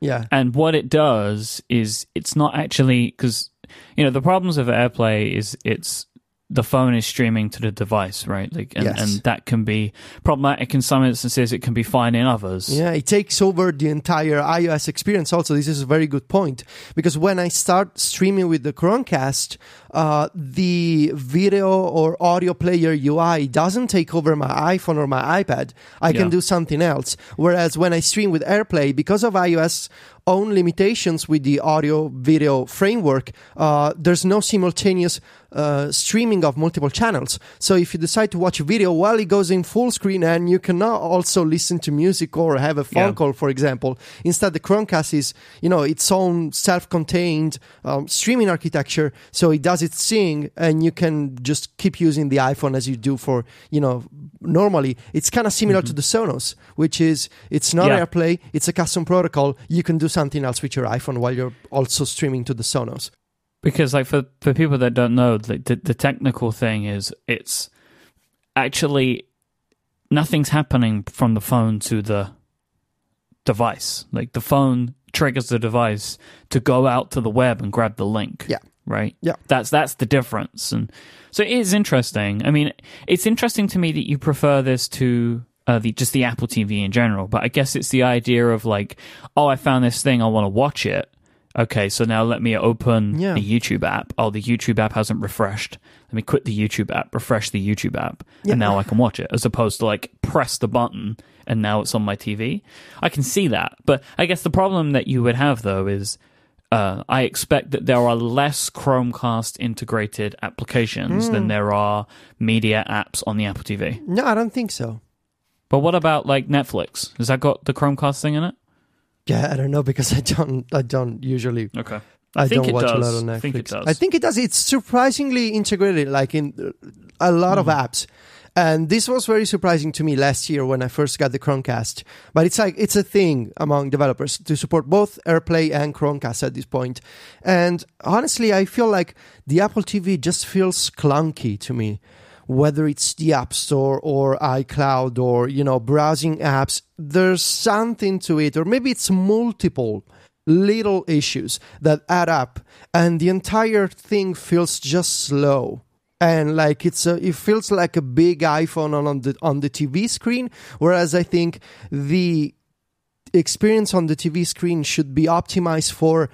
yeah And what it does is it's not actually because you know the problems of AirPlay is it's the phone is streaming to the device, right? Like, and, Yes. and that can be problematic in some instances. It can be fine in others. Yeah, it takes over the entire iOS experience. Also, this is a very good point because when I start streaming with the Chromecast, uh, the video or audio player UI doesn't take over my iPhone or my iPad. I Yeah. can do something else. Whereas when I stream with AirPlay, because of iOS own limitations with the audio video framework, uh, there's no simultaneous uh, streaming of multiple channels. So if you decide to watch a video while it goes in full screen and you cannot also listen to music or have a phone Yeah. call, for example, instead the Chromecast is, you know, its own self-contained um, streaming architecture. So it does its thing and you can just keep using the iPhone as you do for, you know, normally. It's kind of similar to the Sonos, which is, it's not Yeah. AirPlay, it's a custom protocol. You can do something else with your iPhone while you're also streaming to the Sonos. Because like for for people that don't know, the, the the technical thing is it's actually nothing's happening from the phone to the device. Like the phone triggers the device to go out to the web and grab the link. Yeah. Right. Yeah. That's that's the difference, and so it is interesting. I mean, it's interesting to me that you prefer this to. Uh, the just the Apple TV in general, but I guess it's the idea of like, oh, I found this thing, I want to watch it. Okay, so now let me open Yeah. the YouTube app. Oh, the YouTube app hasn't refreshed. Let me quit the YouTube app, refresh the YouTube app, Yeah. and now I can watch it. As opposed to like press the button and now it's on my TV. I can see that, but I guess the problem that you would have though is. Uh, I expect that there are less Chromecast integrated applications Hmm. than there are media apps on the Apple TV. No, I don't think so. But what about like Netflix? Has that got the Chromecast thing in it? Yeah, I don't know because I don't. I don't usually. Okay. I, think don't watch a lot of Netflix. I think it does. I think it does. It's surprisingly integrated, like in a lot of hmm. apps. And this was very surprising to me last year when I first got the Chromecast. But it's like it's a thing among developers to support both AirPlay and Chromecast at this point. And honestly, I feel like the Apple TV just feels clunky to me. Whether it's the App Store or iCloud or you know browsing apps, there's something to it, or maybe it's multiple little issues that add up and the entire thing feels just slow. And like it's a, it feels like a big iphone on, the on the tv screen whereas i think the experience on the tv screen should be optimized for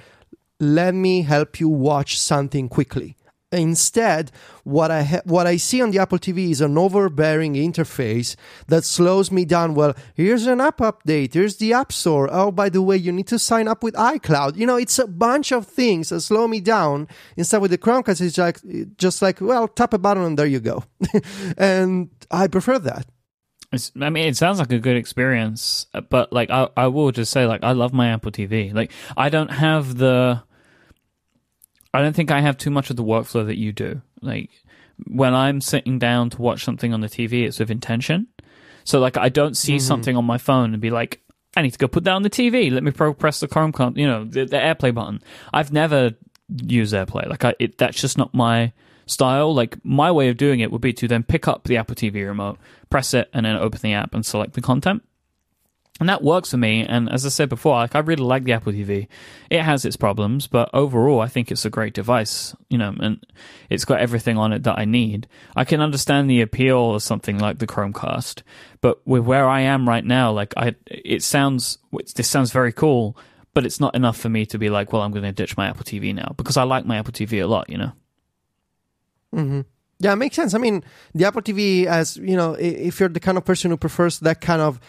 let me help you watch something quickly Instead, what I ha- what I see on the Apple TV is an overbearing interface that slows me down. Well, here's an app update. Here's the App Store. Oh, by the way, you need to sign up with iCloud. You know, it's a bunch of things that slow me down. Instead, with the Chromecast, it's like just like well, tap a button and there you go. and I prefer that. It's, I mean, it sounds like a good experience, but like I, I will just say, like I love my Apple TV. Like I don't have the, I don't think I have too much of the workflow that you do. Like when I'm sitting down to watch something on the TV, it's with intention. So like I don't see mm-hmm. something on my phone and be like, I need to go put that on the TV. Let me pro- press the Chromecast, you know, the, the AirPlay button. I've never used AirPlay. Like I, it, that's just not my style. Like my way of doing it would be to then pick up the Apple TV remote, press it, and then open the app and select the content. And that works for me. And as I said before, like I really like the Apple TV. It has its problems, but overall, I think it's a great device. You know, and it's got everything on it that I need. I can understand the appeal of something like the Chromecast, but with where I am right now, like I, it sounds this sounds very cool, but it's not enough for me to be like, well, I'm going to ditch my Apple TV now because I like my Apple TV a lot. You know. hmm Yeah, it makes sense. I mean, the Apple TV, as you know, if you're the kind of person who prefers that kind of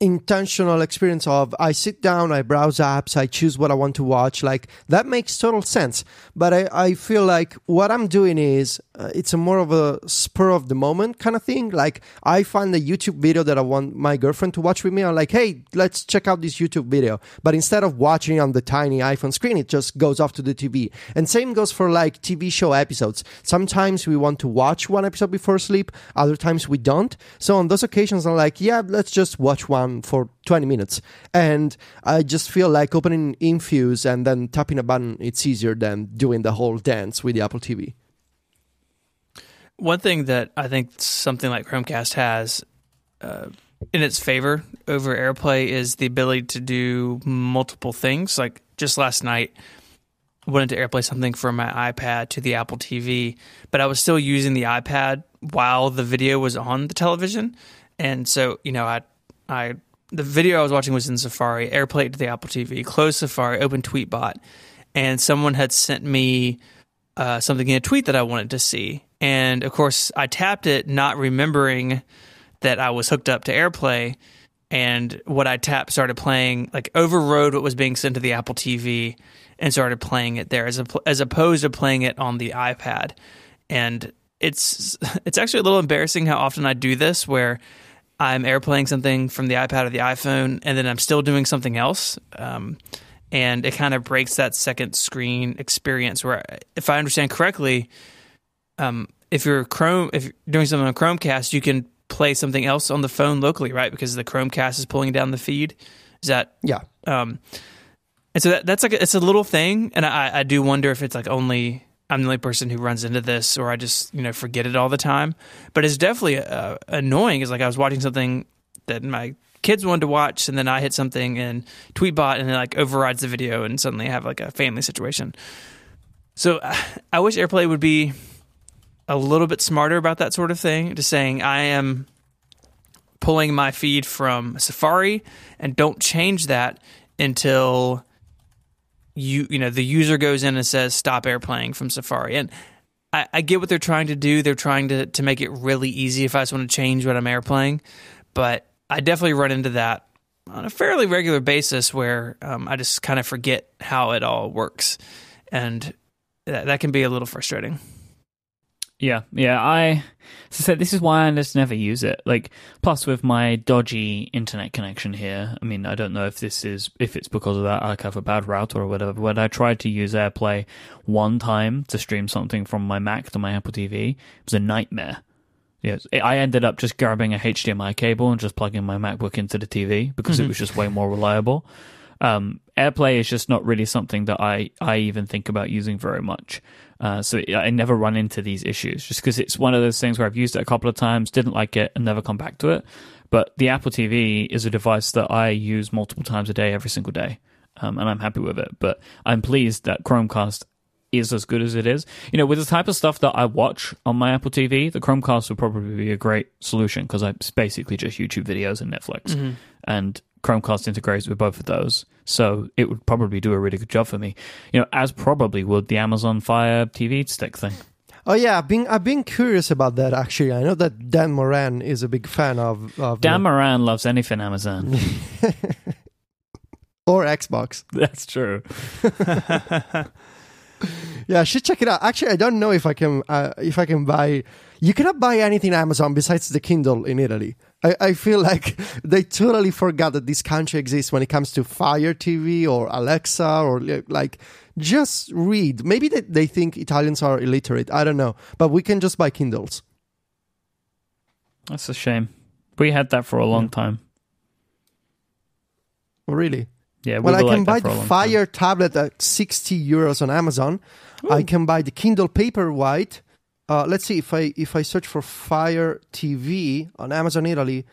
intentional experience of I sit down, I browse apps, I choose what I want to watch. Like that makes total sense. But I, I feel like what I'm doing is uh, it's a more of a spur of the moment kind of thing. Like I find a YouTube video that I want my girlfriend to watch with me. I'm like, hey, let's check out this YouTube video. But instead of watching on the tiny iPhone screen, it just goes off to the TV. And same goes for like TV show episodes. Sometimes we want to watch one episode before sleep. Other times we don't. So on those occasions, I'm like, yeah, let's just watch one for 20 minutes. And I just feel like opening Infuse and then tapping a button, it's easier than doing the whole dance with the Apple TV. One thing that I think something like Chromecast has uh, in its favor over AirPlay is the ability to do multiple things. Like just last night, I wanted to AirPlay something from my iPad to the Apple TV, but I was still using the iPad while the video was on the television. And so, you know, I I the video I was watching was in Safari, AirPlay to the Apple TV, close Safari, open Tweetbot, and someone had sent me uh, something in a tweet that I wanted to see. And of course, I tapped it, not remembering that I was hooked up to AirPlay. And what I tapped started playing, like overrode what was being sent to the Apple TV and started playing it there, as, a, as opposed to playing it on the iPad. And it's it's actually a little embarrassing how often I do this, where I'm airplaying something from the iPad or the iPhone, and then I'm still doing something else. Um, and it kind of breaks that second screen experience. Where, if I understand correctly, um, if you're Chrome, if you're doing something on Chromecast, you can play something else on the phone locally, right? Because the Chromecast is pulling down the feed. Is that yeah? Um, and so that, that's like a, it's a little thing, and I, I do wonder if it's like only I'm the only person who runs into this, or I just you know forget it all the time. But it's definitely uh, annoying. Is like I was watching something that my kids wanted to watch, and then I hit something in Tweetbot, and it like overrides the video, and suddenly I have like a family situation. So I wish AirPlay would be a little bit smarter about that sort of thing. Just saying I am pulling my feed from Safari, and don't change that until you you know the user goes in and says stop airplaying from Safari, and I, I, get what they're trying to do. They're trying to to make it really easy if I just want to change what I'm airplaying, but I definitely run into that on a fairly regular basis where um, I just kind of forget how it all works, and that, that can be a little frustrating. Yeah, yeah. I so said this is why I just never use it. Like, plus with my dodgy internet connection here, I mean, I don't know if this is if it's because of that. I have a bad router or whatever. But I tried to use AirPlay one time to stream something from my Mac to my Apple TV, it was a nightmare. Yes, I ended up just grabbing a HDMI cable and just plugging my MacBook into the TV because mm-hmm. it was just way more reliable. Um, AirPlay is just not really something that I, I even think about using very much. Uh, so I never run into these issues just because it's one of those things where I've used it a couple of times, didn't like it, and never come back to it. But the Apple TV is a device that I use multiple times a day, every single day, um, and I'm happy with it. But I'm pleased that Chromecast is as good as it is. You know, with the type of stuff that I watch on my Apple TV, the Chromecast would probably be a great solution because it's basically just YouTube videos and Netflix. Mm-hmm. And Chromecast integrates with both of those. So it would probably do a really good job for me. You know, as probably would the Amazon Fire TV stick thing. Oh yeah, I've been I've been curious about that actually. I know that Dan Moren is a big fan of, of Dan the... Moren loves anything Amazon. or Xbox. That's true. yeah, I should check it out. Actually, I don't know if I can uh, if I can buy. You cannot buy anything Amazon besides the Kindle in Italy. I, I feel like they totally forgot that this country exists when it comes to Fire TV or Alexa or like just read. Maybe they, they think Italians are illiterate. I don't know. But we can just buy Kindles. That's a shame. We had that for a long yeah. time. Oh, really? Yeah. We well, I can buy the Fire time. tablet at 60 euros on Amazon. Ooh. I can buy the Kindle Paperwhite uh, let's see if I if I search for Fire TV on Amazon Italy.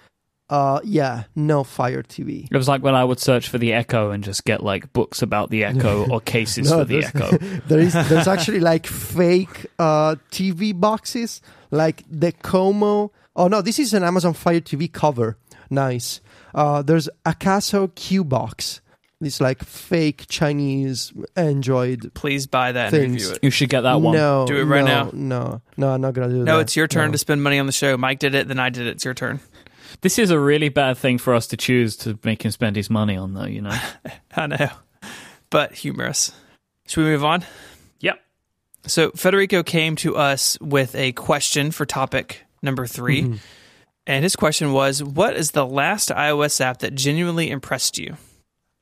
Uh, yeah, no Fire TV. It was like when I would search for the Echo and just get like books about the Echo or cases no, for the Echo. there is there's actually like fake uh, TV boxes, like the Como. Oh no, this is an Amazon Fire TV cover. Nice. Uh, there's Akaso Q box these like fake Chinese Android. Please buy that things. and review it. You should get that one. No, do it right no, now. No, no, I'm not gonna do no, that. No, it's your turn no. to spend money on the show. Myke did it, then I did it. It's your turn. This is a really bad thing for us to choose to make him spend his money on, though. You know. I know, but humorous. Should we move on? yep. So Federico came to us with a question for topic number 3 Mm-hmm. and his question was, "What is the last iOS app that genuinely impressed you?"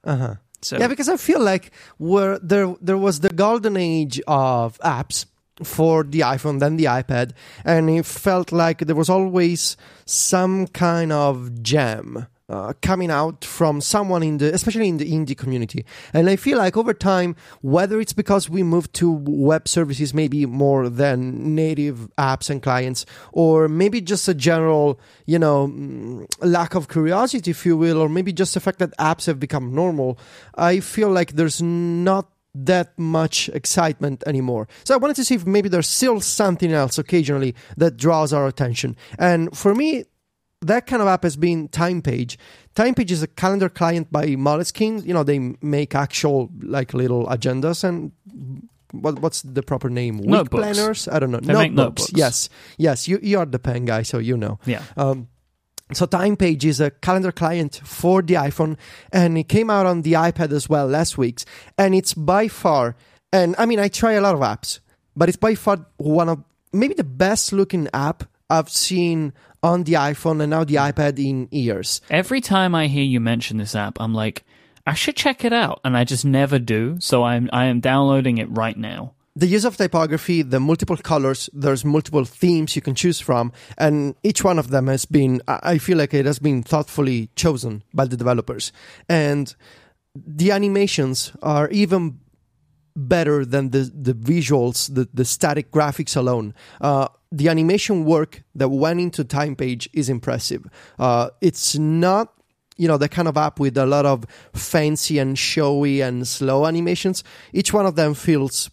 Uh huh. So Yeah, because I feel like where there there was the golden age of apps for the iPhone, then the iPad, and it felt like there was always some kind of gem. Uh, coming out from someone in the especially in the indie community and i feel like over time whether it's because we moved to web services maybe more than native apps and clients or maybe just a general you know mm, lack of curiosity if you will or maybe just the fact that apps have become normal i feel like there's not that much excitement anymore. So I wanted to see if maybe there's still something else occasionally that draws our attention. And for me, that kind of app has been TimePage. TimePage is a calendar client by Moleskine. You know, they make actual like little agendas and what what's the proper name? Week Notebooks. planners? I don't know. They make notebooks. Yes, yes. You you are the pen guy, so you know. Yeah. Um, so TimePage is a calendar client for the iPhone, and it came out on the iPad as well last week. And it's by far, and I mean, I try a lot of apps, but it's by far one of maybe the best looking app I've seen on the iPhone and now the iPad in years. Every time I hear you mention this app, I'm like, I should check it out, and I just never do. So I'm I am downloading it right now. the use of typography, the multiple colors, there's multiple themes you can choose from, and each one of them has been, I I feel like it has been thoughtfully chosen by the developers. And the animations are even better than the, the visuals, the, the static graphics alone. Uh, the animation work that went into TimePage is impressive. Uh, it's not you know the kind of app with a lot of fancy and showy and slow animations each one of them feels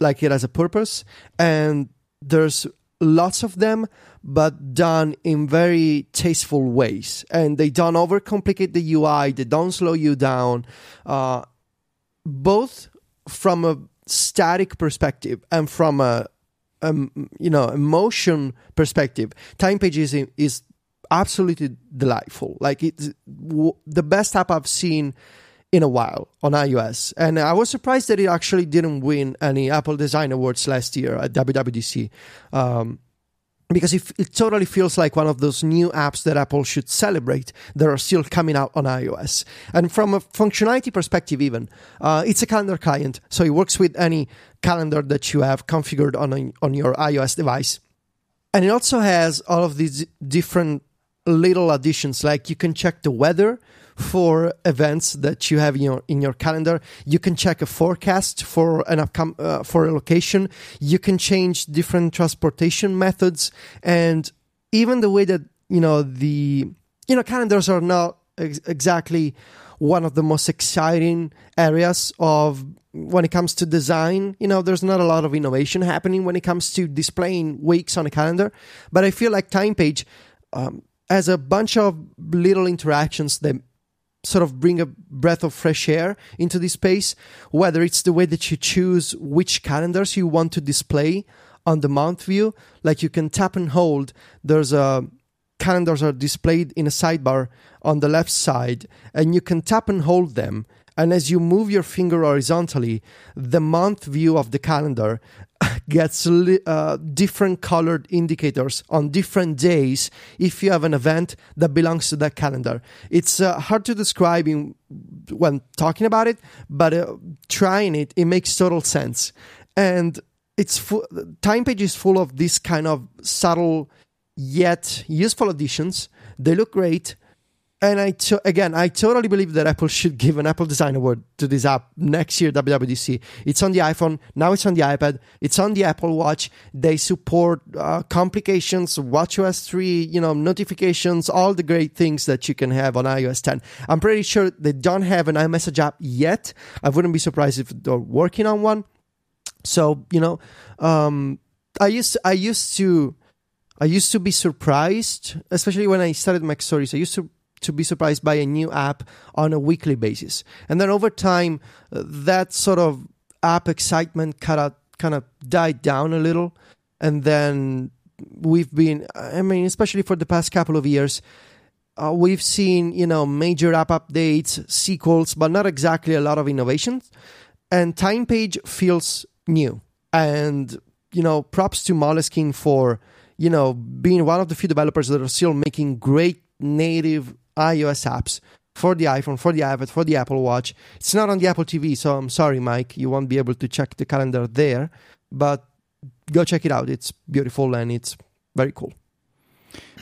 like it has a purpose and there's lots of them but done in very tasteful ways and they don't overcomplicate the ui they don't slow you down uh, both from a static perspective and from a um, you know emotion perspective TimePage is, is absolutely delightful like it's w- the best app i've seen in a while on iOS. And I was surprised that it actually didn't win any Apple Design Awards last year at WWDC. Um, because it, it totally feels like one of those new apps that Apple should celebrate that are still coming out on iOS. And from a functionality perspective, even, uh, it's a calendar client. So it works with any calendar that you have configured on, a, on your iOS device. And it also has all of these different little additions, like you can check the weather for events that you have in your in your calendar. You can check a forecast for an upcom- uh, for a location. You can change different transportation methods, and even the way that you know the you know calendars are not ex- exactly one of the most exciting areas of when it comes to design. You know, there's not a lot of innovation happening when it comes to displaying weeks on a calendar, but I feel like TimePage um, has a bunch of little interactions that sort of bring a breath of fresh air into this space, whether it's the way that you choose which calendars you want to display on the month view. Like you can tap and hold, there's a calendars are displayed in a sidebar on the left side, and you can tap and hold them. And as you move your finger horizontally, the month view of the calendar gets uh, different colored indicators on different days if you have an event that belongs to that calendar. It's uh, hard to describe in, when talking about it, but uh, trying it, it makes total sense. And it's fu- TimePage is full of this kind of subtle yet useful additions. They look great. And I to- again, I totally believe that Apple should give an Apple Design Award to this app next year, WWDC. It's on the iPhone, now it's on the iPad, it's on the Apple Watch. They support uh, complications, WatchOS 3, you know, notifications, all the great things that you can have on iOS 10. I'm pretty sure they don't have an iMessage app yet. I wouldn't be surprised if they're working on one. So you know, um, I used I used to I used to be surprised, especially when I started MacStories. I used to to be surprised by a new app on a weekly basis, and then over time, uh, that sort of app excitement kind of kind of died down a little, and then we've been. I mean, especially for the past couple of years. uh, we've seen you know major app updates, sequels, but not exactly a lot of innovations. And TimePage feels new, and you know, props to Moleskine for you know being one of the few developers that are still making great native iOS apps for the iPhone, for the iPad, for the Apple Watch. It's not on the Apple TV, so I'm sorry, Myke, you won't be able to check the calendar there, but go check it out. It's beautiful and it's very cool.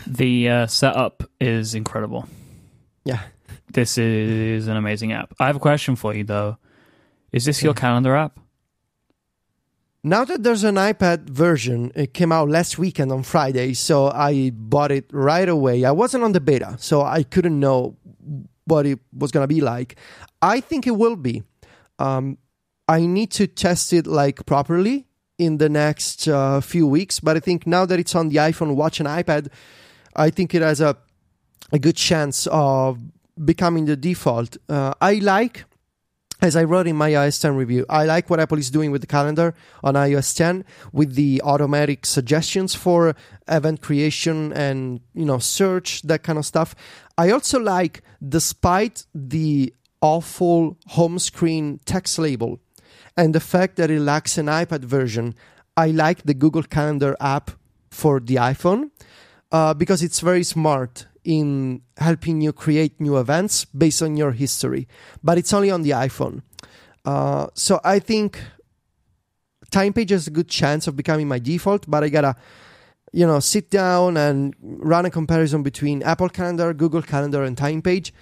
The uh, setup is incredible. Yeah. This is an amazing app. I have a question for you though. Is this your calendar app? Now that there's an iPad version, it came out last weekend on Friday, so I bought it right away. I wasn't on the beta, so I couldn't know what it was going to be like. I think it will be. Um, I need to test it like properly in the next uh, few weeks, but I think now that it's on the iPhone, Watch, and iPad, I think it has a a good chance of becoming the default. Uh, I like as I wrote in my iOS 10 review, I like what Apple is doing with the calendar on iOS 10 with the automatic suggestions for event creation and, you know, search, that kind of stuff. I also like, despite the awful home screen text label and the fact that it lacks an iPad version, I like the Google Calendar app for the iPhone uh, because it's very smart in helping you create new events based on your history, but it's only on the iPhone. Uh, so I think TimePage has a good chance of becoming my default, but I gotta, you know, sit down and run a comparison between Apple Calendar, Google Calendar, and TimePage.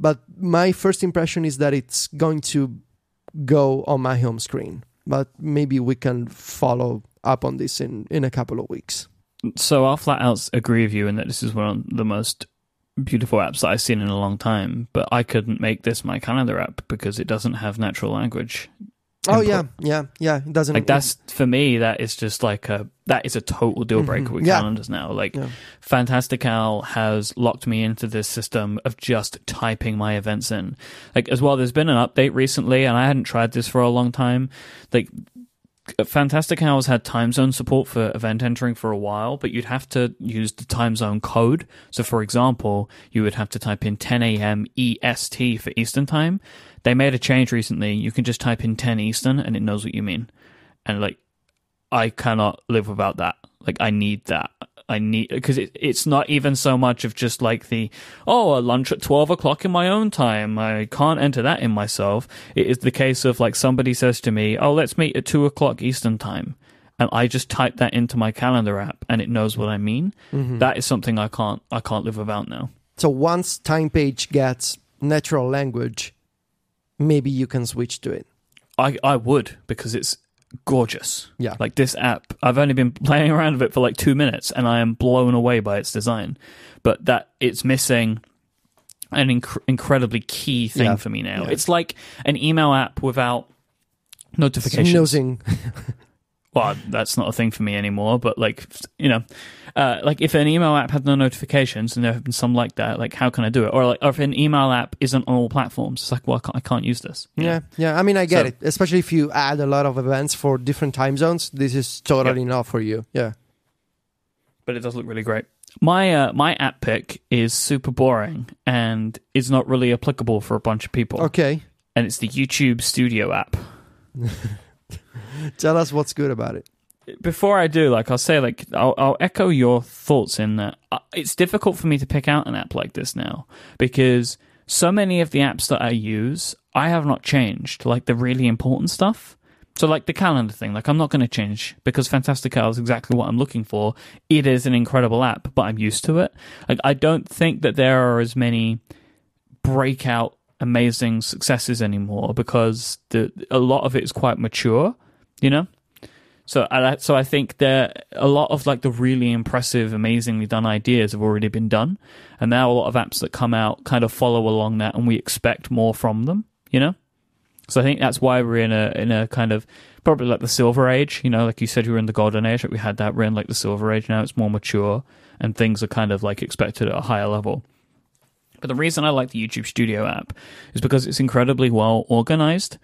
But my first impression is that it's going to go on my home screen. But maybe we can follow up on this in, in a couple of weeks. So I'll flat out agree with you in that this is one of the most beautiful apps that I've seen in a long time, but I couldn't make this my calendar app because it doesn't have natural language. Oh input. yeah, yeah, yeah. It doesn't like that's for me. That is just like a that is a total deal breaker mm-hmm. with yeah. calendars now. Like yeah. Fantastical has locked me into this system of just typing my events in. Like as well, there's been an update recently, and I hadn't tried this for a long time. Like Fantastical Hours had time zone support for event entering for a while, but you'd have to use the time zone code. So, for example, you would have to type in 10 a.m. EST for Eastern time. They made a change recently. You can just type in 10 Eastern and it knows what you mean. And like, I cannot live without that. Like, I need that. I need because it, it's not even so much of just like the oh a lunch at twelve o'clock in my own time. I can't enter that in myself. It is the case of like somebody says to me, oh let's meet at two o'clock Eastern time, and I just type that into my calendar app and it knows what I mean. Mm-hmm. That is something I can't I can't live without now. So once TimePage gets natural language, maybe you can switch to it. I I would because it's gorgeous. Yeah. Like this app, I've only been playing around with it for like two minutes and I am blown away by its design. But that it's missing an inc- incredibly key thing yeah. for me now. Yeah. It's like an email app without notifications. well, that's not a thing for me anymore. But like, you know, uh, like if an email app had no notifications, and there have been some like that, like how can I do it? Or like, or if an email app isn't on all platforms, it's like, well, I can't, I can't use this. Yeah, know? yeah. I mean, I get so, it. Especially if you add a lot of events for different time zones, this is totally yep. enough for you. Yeah. But it does look really great. My uh, my app pick is super boring and is not really applicable for a bunch of people. Okay. And it's the YouTube Studio app. Tell us what's good about it. Before I do, like I'll say, like I'll, I'll echo your thoughts in that uh, it's difficult for me to pick out an app like this now because so many of the apps that I use I have not changed, like the really important stuff. So, like the calendar thing, like I'm not going to change because Fantastical is exactly what I'm looking for. It is an incredible app, but I'm used to it. Like I don't think that there are as many breakout amazing successes anymore because the a lot of it is quite mature you know. So I so I think that a lot of like the really impressive, amazingly done ideas have already been done, and now a lot of apps that come out kind of follow along that, and we expect more from them. You know. So I think that's why we're in a in a kind of probably like the silver age. You know, like you said, we were in the golden age. We had that. We're in like the silver age now. It's more mature, and things are kind of like expected at a higher level. But the reason I like the YouTube Studio app is because it's incredibly well organized.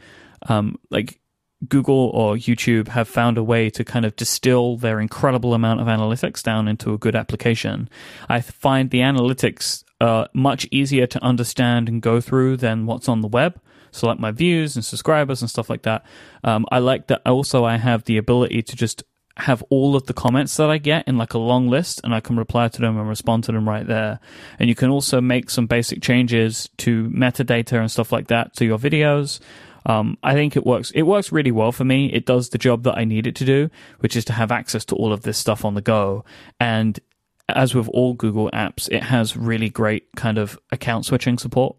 Um, like Google or YouTube have found a way to kind of distill their incredible amount of analytics down into a good application. I find the analytics uh, much easier to understand and go through than what's on the web. So, like my views and subscribers and stuff like that. Um, I like that also I have the ability to just have all of the comments that I get in like a long list and I can reply to them and respond to them right there. And you can also make some basic changes to metadata and stuff like that to your videos. Um, I think it works. It works really well for me. It does the job that I need it to do, which is to have access to all of this stuff on the go. And as with all Google apps, it has really great kind of account switching support.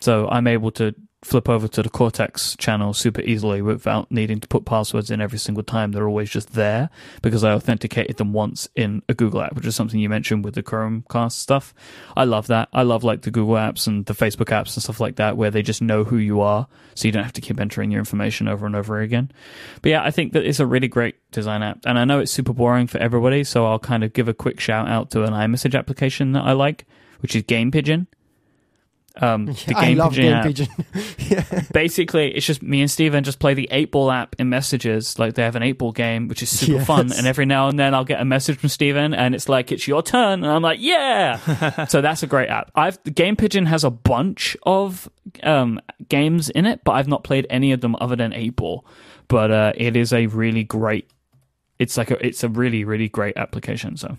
So I'm able to flip over to the Cortex channel super easily without needing to put passwords in every single time. They're always just there because I authenticated them once in a Google app, which is something you mentioned with the Chromecast stuff. I love that. I love like the Google apps and the Facebook apps and stuff like that where they just know who you are so you don't have to keep entering your information over and over again. But yeah, I think that it's a really great design app and I know it's super boring for everybody. So I'll kind of give a quick shout out to an iMessage application that I like, which is GamePigeon. Um, the I Game love Pigeon Game app. Pigeon. yeah. Basically, it's just me and Stephen just play the 8 ball app in messages. Like they have an 8 ball game, which is super Yes. fun. And every now and then I'll get a message from Stephen and it's like, it's your turn. And I'm like, yeah. so that's a great app. I've, GamePigeon has a bunch of um, games in it, but I've not played any of them other than 8 ball. But uh, it is a really great, it's like a, it's a really, really great application. So.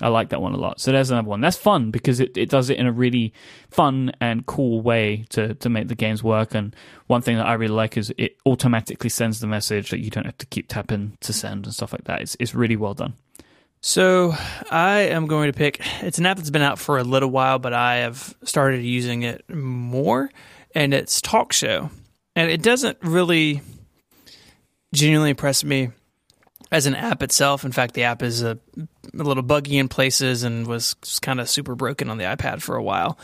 I like that one a lot. So there's another one. That's fun because it, it does it in a really fun and cool way to, to make the games work. And one thing that I really like is it automatically sends the message that you don't have to keep tapping to send and stuff like that. It's, it's really well done. So I am going to pick. It's an app that's been out for a little while, but I have started using it more, and it's Talkshow, and it doesn't really genuinely impress me as an app itself. In fact, the app is a, a little buggy in places and was kind of super broken on the iPad for a while.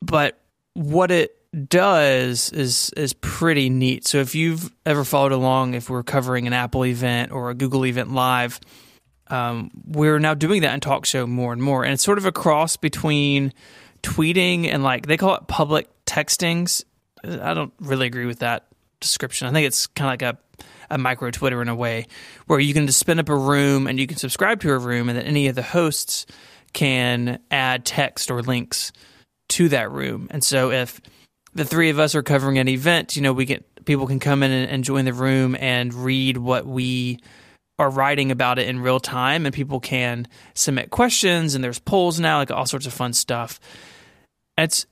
But what it does is is pretty neat. So if you've ever followed along, if we're covering an Apple event or a Google event live, um, we're now doing that in Talkshow more and more, and it's sort of a cross between tweeting and like they call it public textings. I don't really agree with that description. I think it's kind of like a a micro Twitter in a way, where you can just spin up a room and you can subscribe to a room, and then any of the hosts can add text or links to that room. And so if the three of us are covering an event, you know, we get people can come in and, and join the room and read what we are writing about it in real time, and people can submit questions, and there's polls now, like all sorts of fun stuff. It's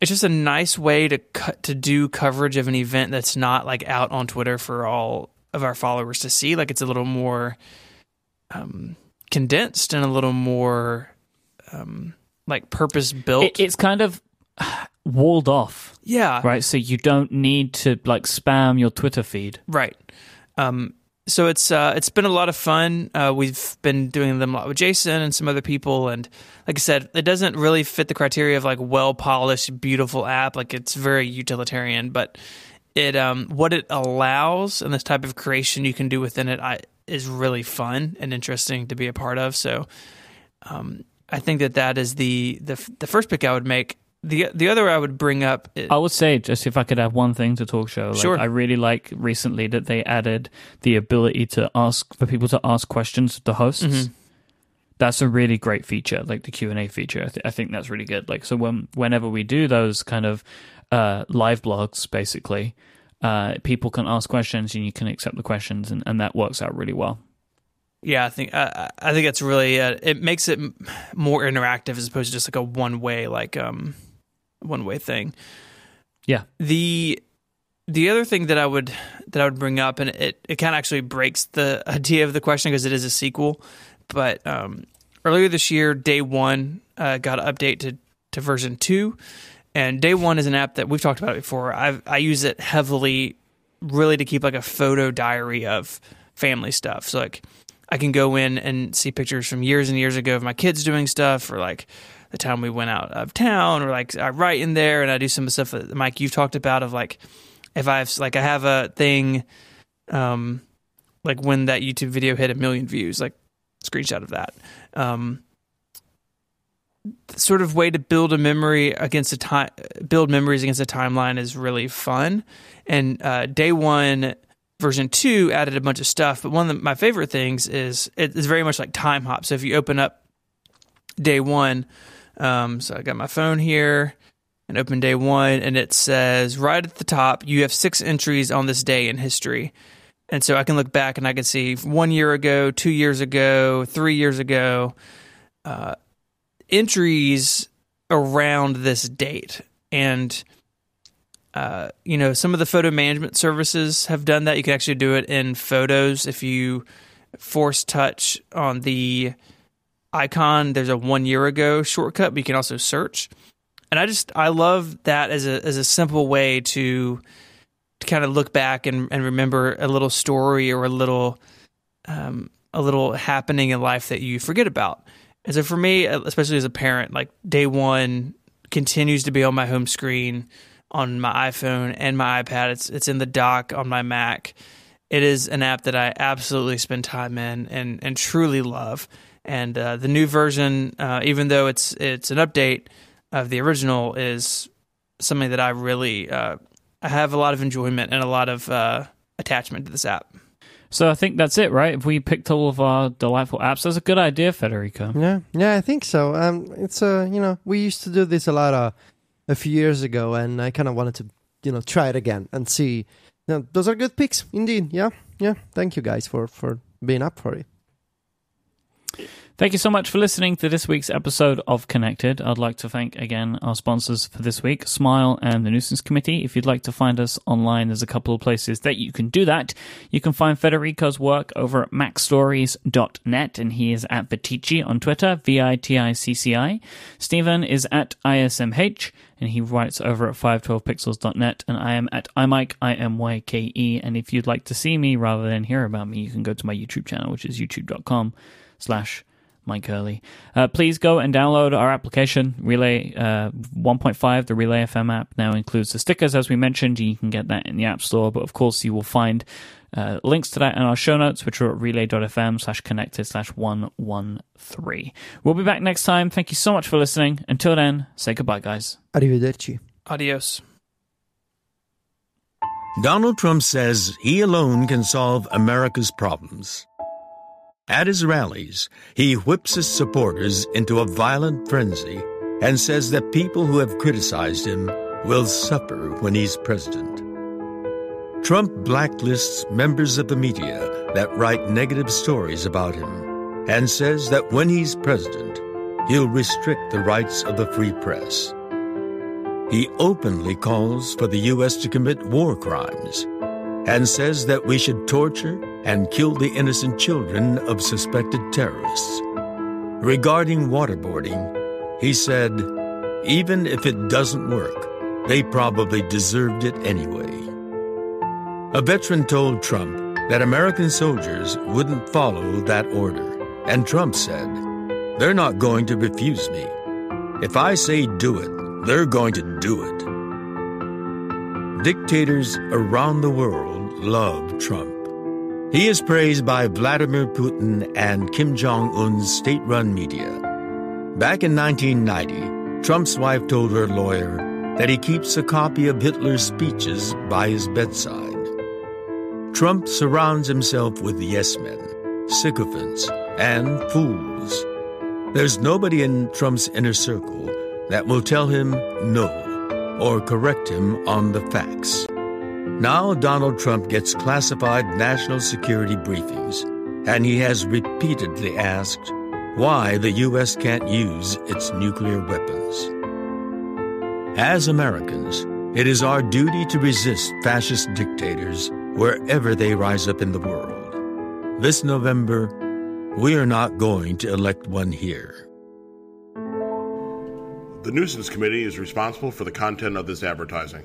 it's just a nice way to cut to do coverage of an event that's not like out on Twitter for all of our followers to see. Like it's a little more um, condensed and a little more um, like purpose built. It, it's kind of walled off, yeah, right? So you don't need to like spam your Twitter feed. Right. Um, so it's uh, it's been a lot of fun. Uh, we've been doing them a lot with Jason and some other people, and like I said, it doesn't really fit the criteria of like well polished, beautiful app. Like it's very utilitarian, but it um, what it allows and this type of creation you can do within it, I is really fun and interesting to be a part of. So, um, I think that that is the the the first pick I would make. The the other I would bring up. Is, I would say, just if I could have one thing to Talkshow, like, Sure. I really like recently that they added the ability to ask for people to ask questions to the hosts. Mhm. That's a really great feature, like the Q and A feature. I, th- I think that's really good. Like, so when whenever we do those kind of uh, live blogs, basically, uh, people can ask questions and you can accept the questions, and, and that works out really well. Yeah, I think I, I think it's really uh, it makes it m- more interactive as opposed to just like a one way like um one way thing. Yeah. The the other thing that I would that I would bring up and it it kind of actually breaks the idea of the question because it is a sequel, but um earlier this year day 1 uh, got an update to to version 2 and day 1 is an app that we've talked about before. I I use it heavily really to keep like a photo diary of family stuff. So like I can go in and see pictures from years and years ago of my kids doing stuff, or like the time we went out of town, or like I write in there and I do some stuff that Myke you've talked about of like if I've like I have a thing, um, like when that YouTube video hit a million views, like screenshot of that. Um, sort of way to build a memory against a time, build memories against a timeline is really fun. And uh, day one version two added a bunch of stuff, but one of the, my favorite things is it's very much like Timehop. So if you open up day one, um, so I got my phone here and open day one, and it says right at the top, you have six entries on this day in history. And so I can look back and I can see one year ago, two years ago, three years ago, uh, entries around this date. And uh, you know, some of the photo management services have done that. You can actually do it in photos if you force touch on the icon. There's a one year ago shortcut, but you can also search. And I just I love that as a as a simple way to to kind of look back and, and remember a little story or a little um, a little happening in life that you forget about. And so for me, especially as a parent, like day one continues to be on my home screen on my iPhone and my iPad. It's it's in the dock on my Mac. It is an app that I absolutely spend time in and and truly love. And uh, the new version, uh, even though it's it's an update of the original, is something that I really uh, I have a lot of enjoyment and a lot of uh, attachment to this app. So I think that's it, right? If we picked all of our delightful apps, that's a good idea, Federico. Yeah, yeah, I think so. Um, it's uh, you know, we used to do this a lot of a few years ago, and I kind of wanted to, you know, try it again and see. You know, those are good picks, indeed. Yeah, yeah. Thank you guys for for being up for it. Thank you so much for listening to this week's episode of Connected. I'd like to thank again our sponsors for this week, Smile and the Nuisance Committee. If you'd like to find us online, there's a couple of places that you can do that. You can find Federico's work over at macstories.net, and he is at Viticci on Twitter, V I T I C C I. Stephen is at ISMH, and he writes over at 512pixels.net, and I am at imyke, I-M-Y-K-E. And if you'd like to see me rather than hear about me, you can go to my YouTube channel, which is youtube.com slash Myke Hurley. Uh, please go and download our application, Relay uh, 1.5. The Relay FM app now includes the stickers, as we mentioned. You can get that in the App Store, but of course, you will find uh, links to that in our show notes, which are at relay.fm slash connected slash 113. We'll be back next time. Thank you so much for listening. Until then, say goodbye, guys. Arrivederci. Adios. Donald Trump says he alone can solve America's problems. At his rallies, he whips his supporters into a violent frenzy and says that people who have criticized him will suffer when he's president. Trump blacklists members of the media that write negative stories about him and says that when he's president, he'll restrict the rights of the free press. He openly calls for the U.S. to commit war crimes and says that we should torture and kill the innocent children of suspected terrorists. Regarding waterboarding, he said, even if it doesn't work, they probably deserved it anyway. A veteran told Trump that American soldiers wouldn't follow that order, and Trump said, They're not going to refuse me. If I say do it, they're going to do it. Dictators around the world love Trump. He is praised by Vladimir Putin and Kim Jong un's state run media. Back in 1990, Trump's wife told her lawyer that he keeps a copy of Hitler's speeches by his bedside. Trump surrounds himself with yes men, sycophants, and fools. There's nobody in Trump's inner circle that will tell him no or correct him on the facts. Now Donald Trump gets classified national security briefings, and he has repeatedly asked why the U.S. can't use its nuclear weapons. As Americans, it is our duty to resist fascist dictators wherever they rise up in the world. This November, we are not going to elect one here. The Nuisance Committee is responsible for the content of this advertising.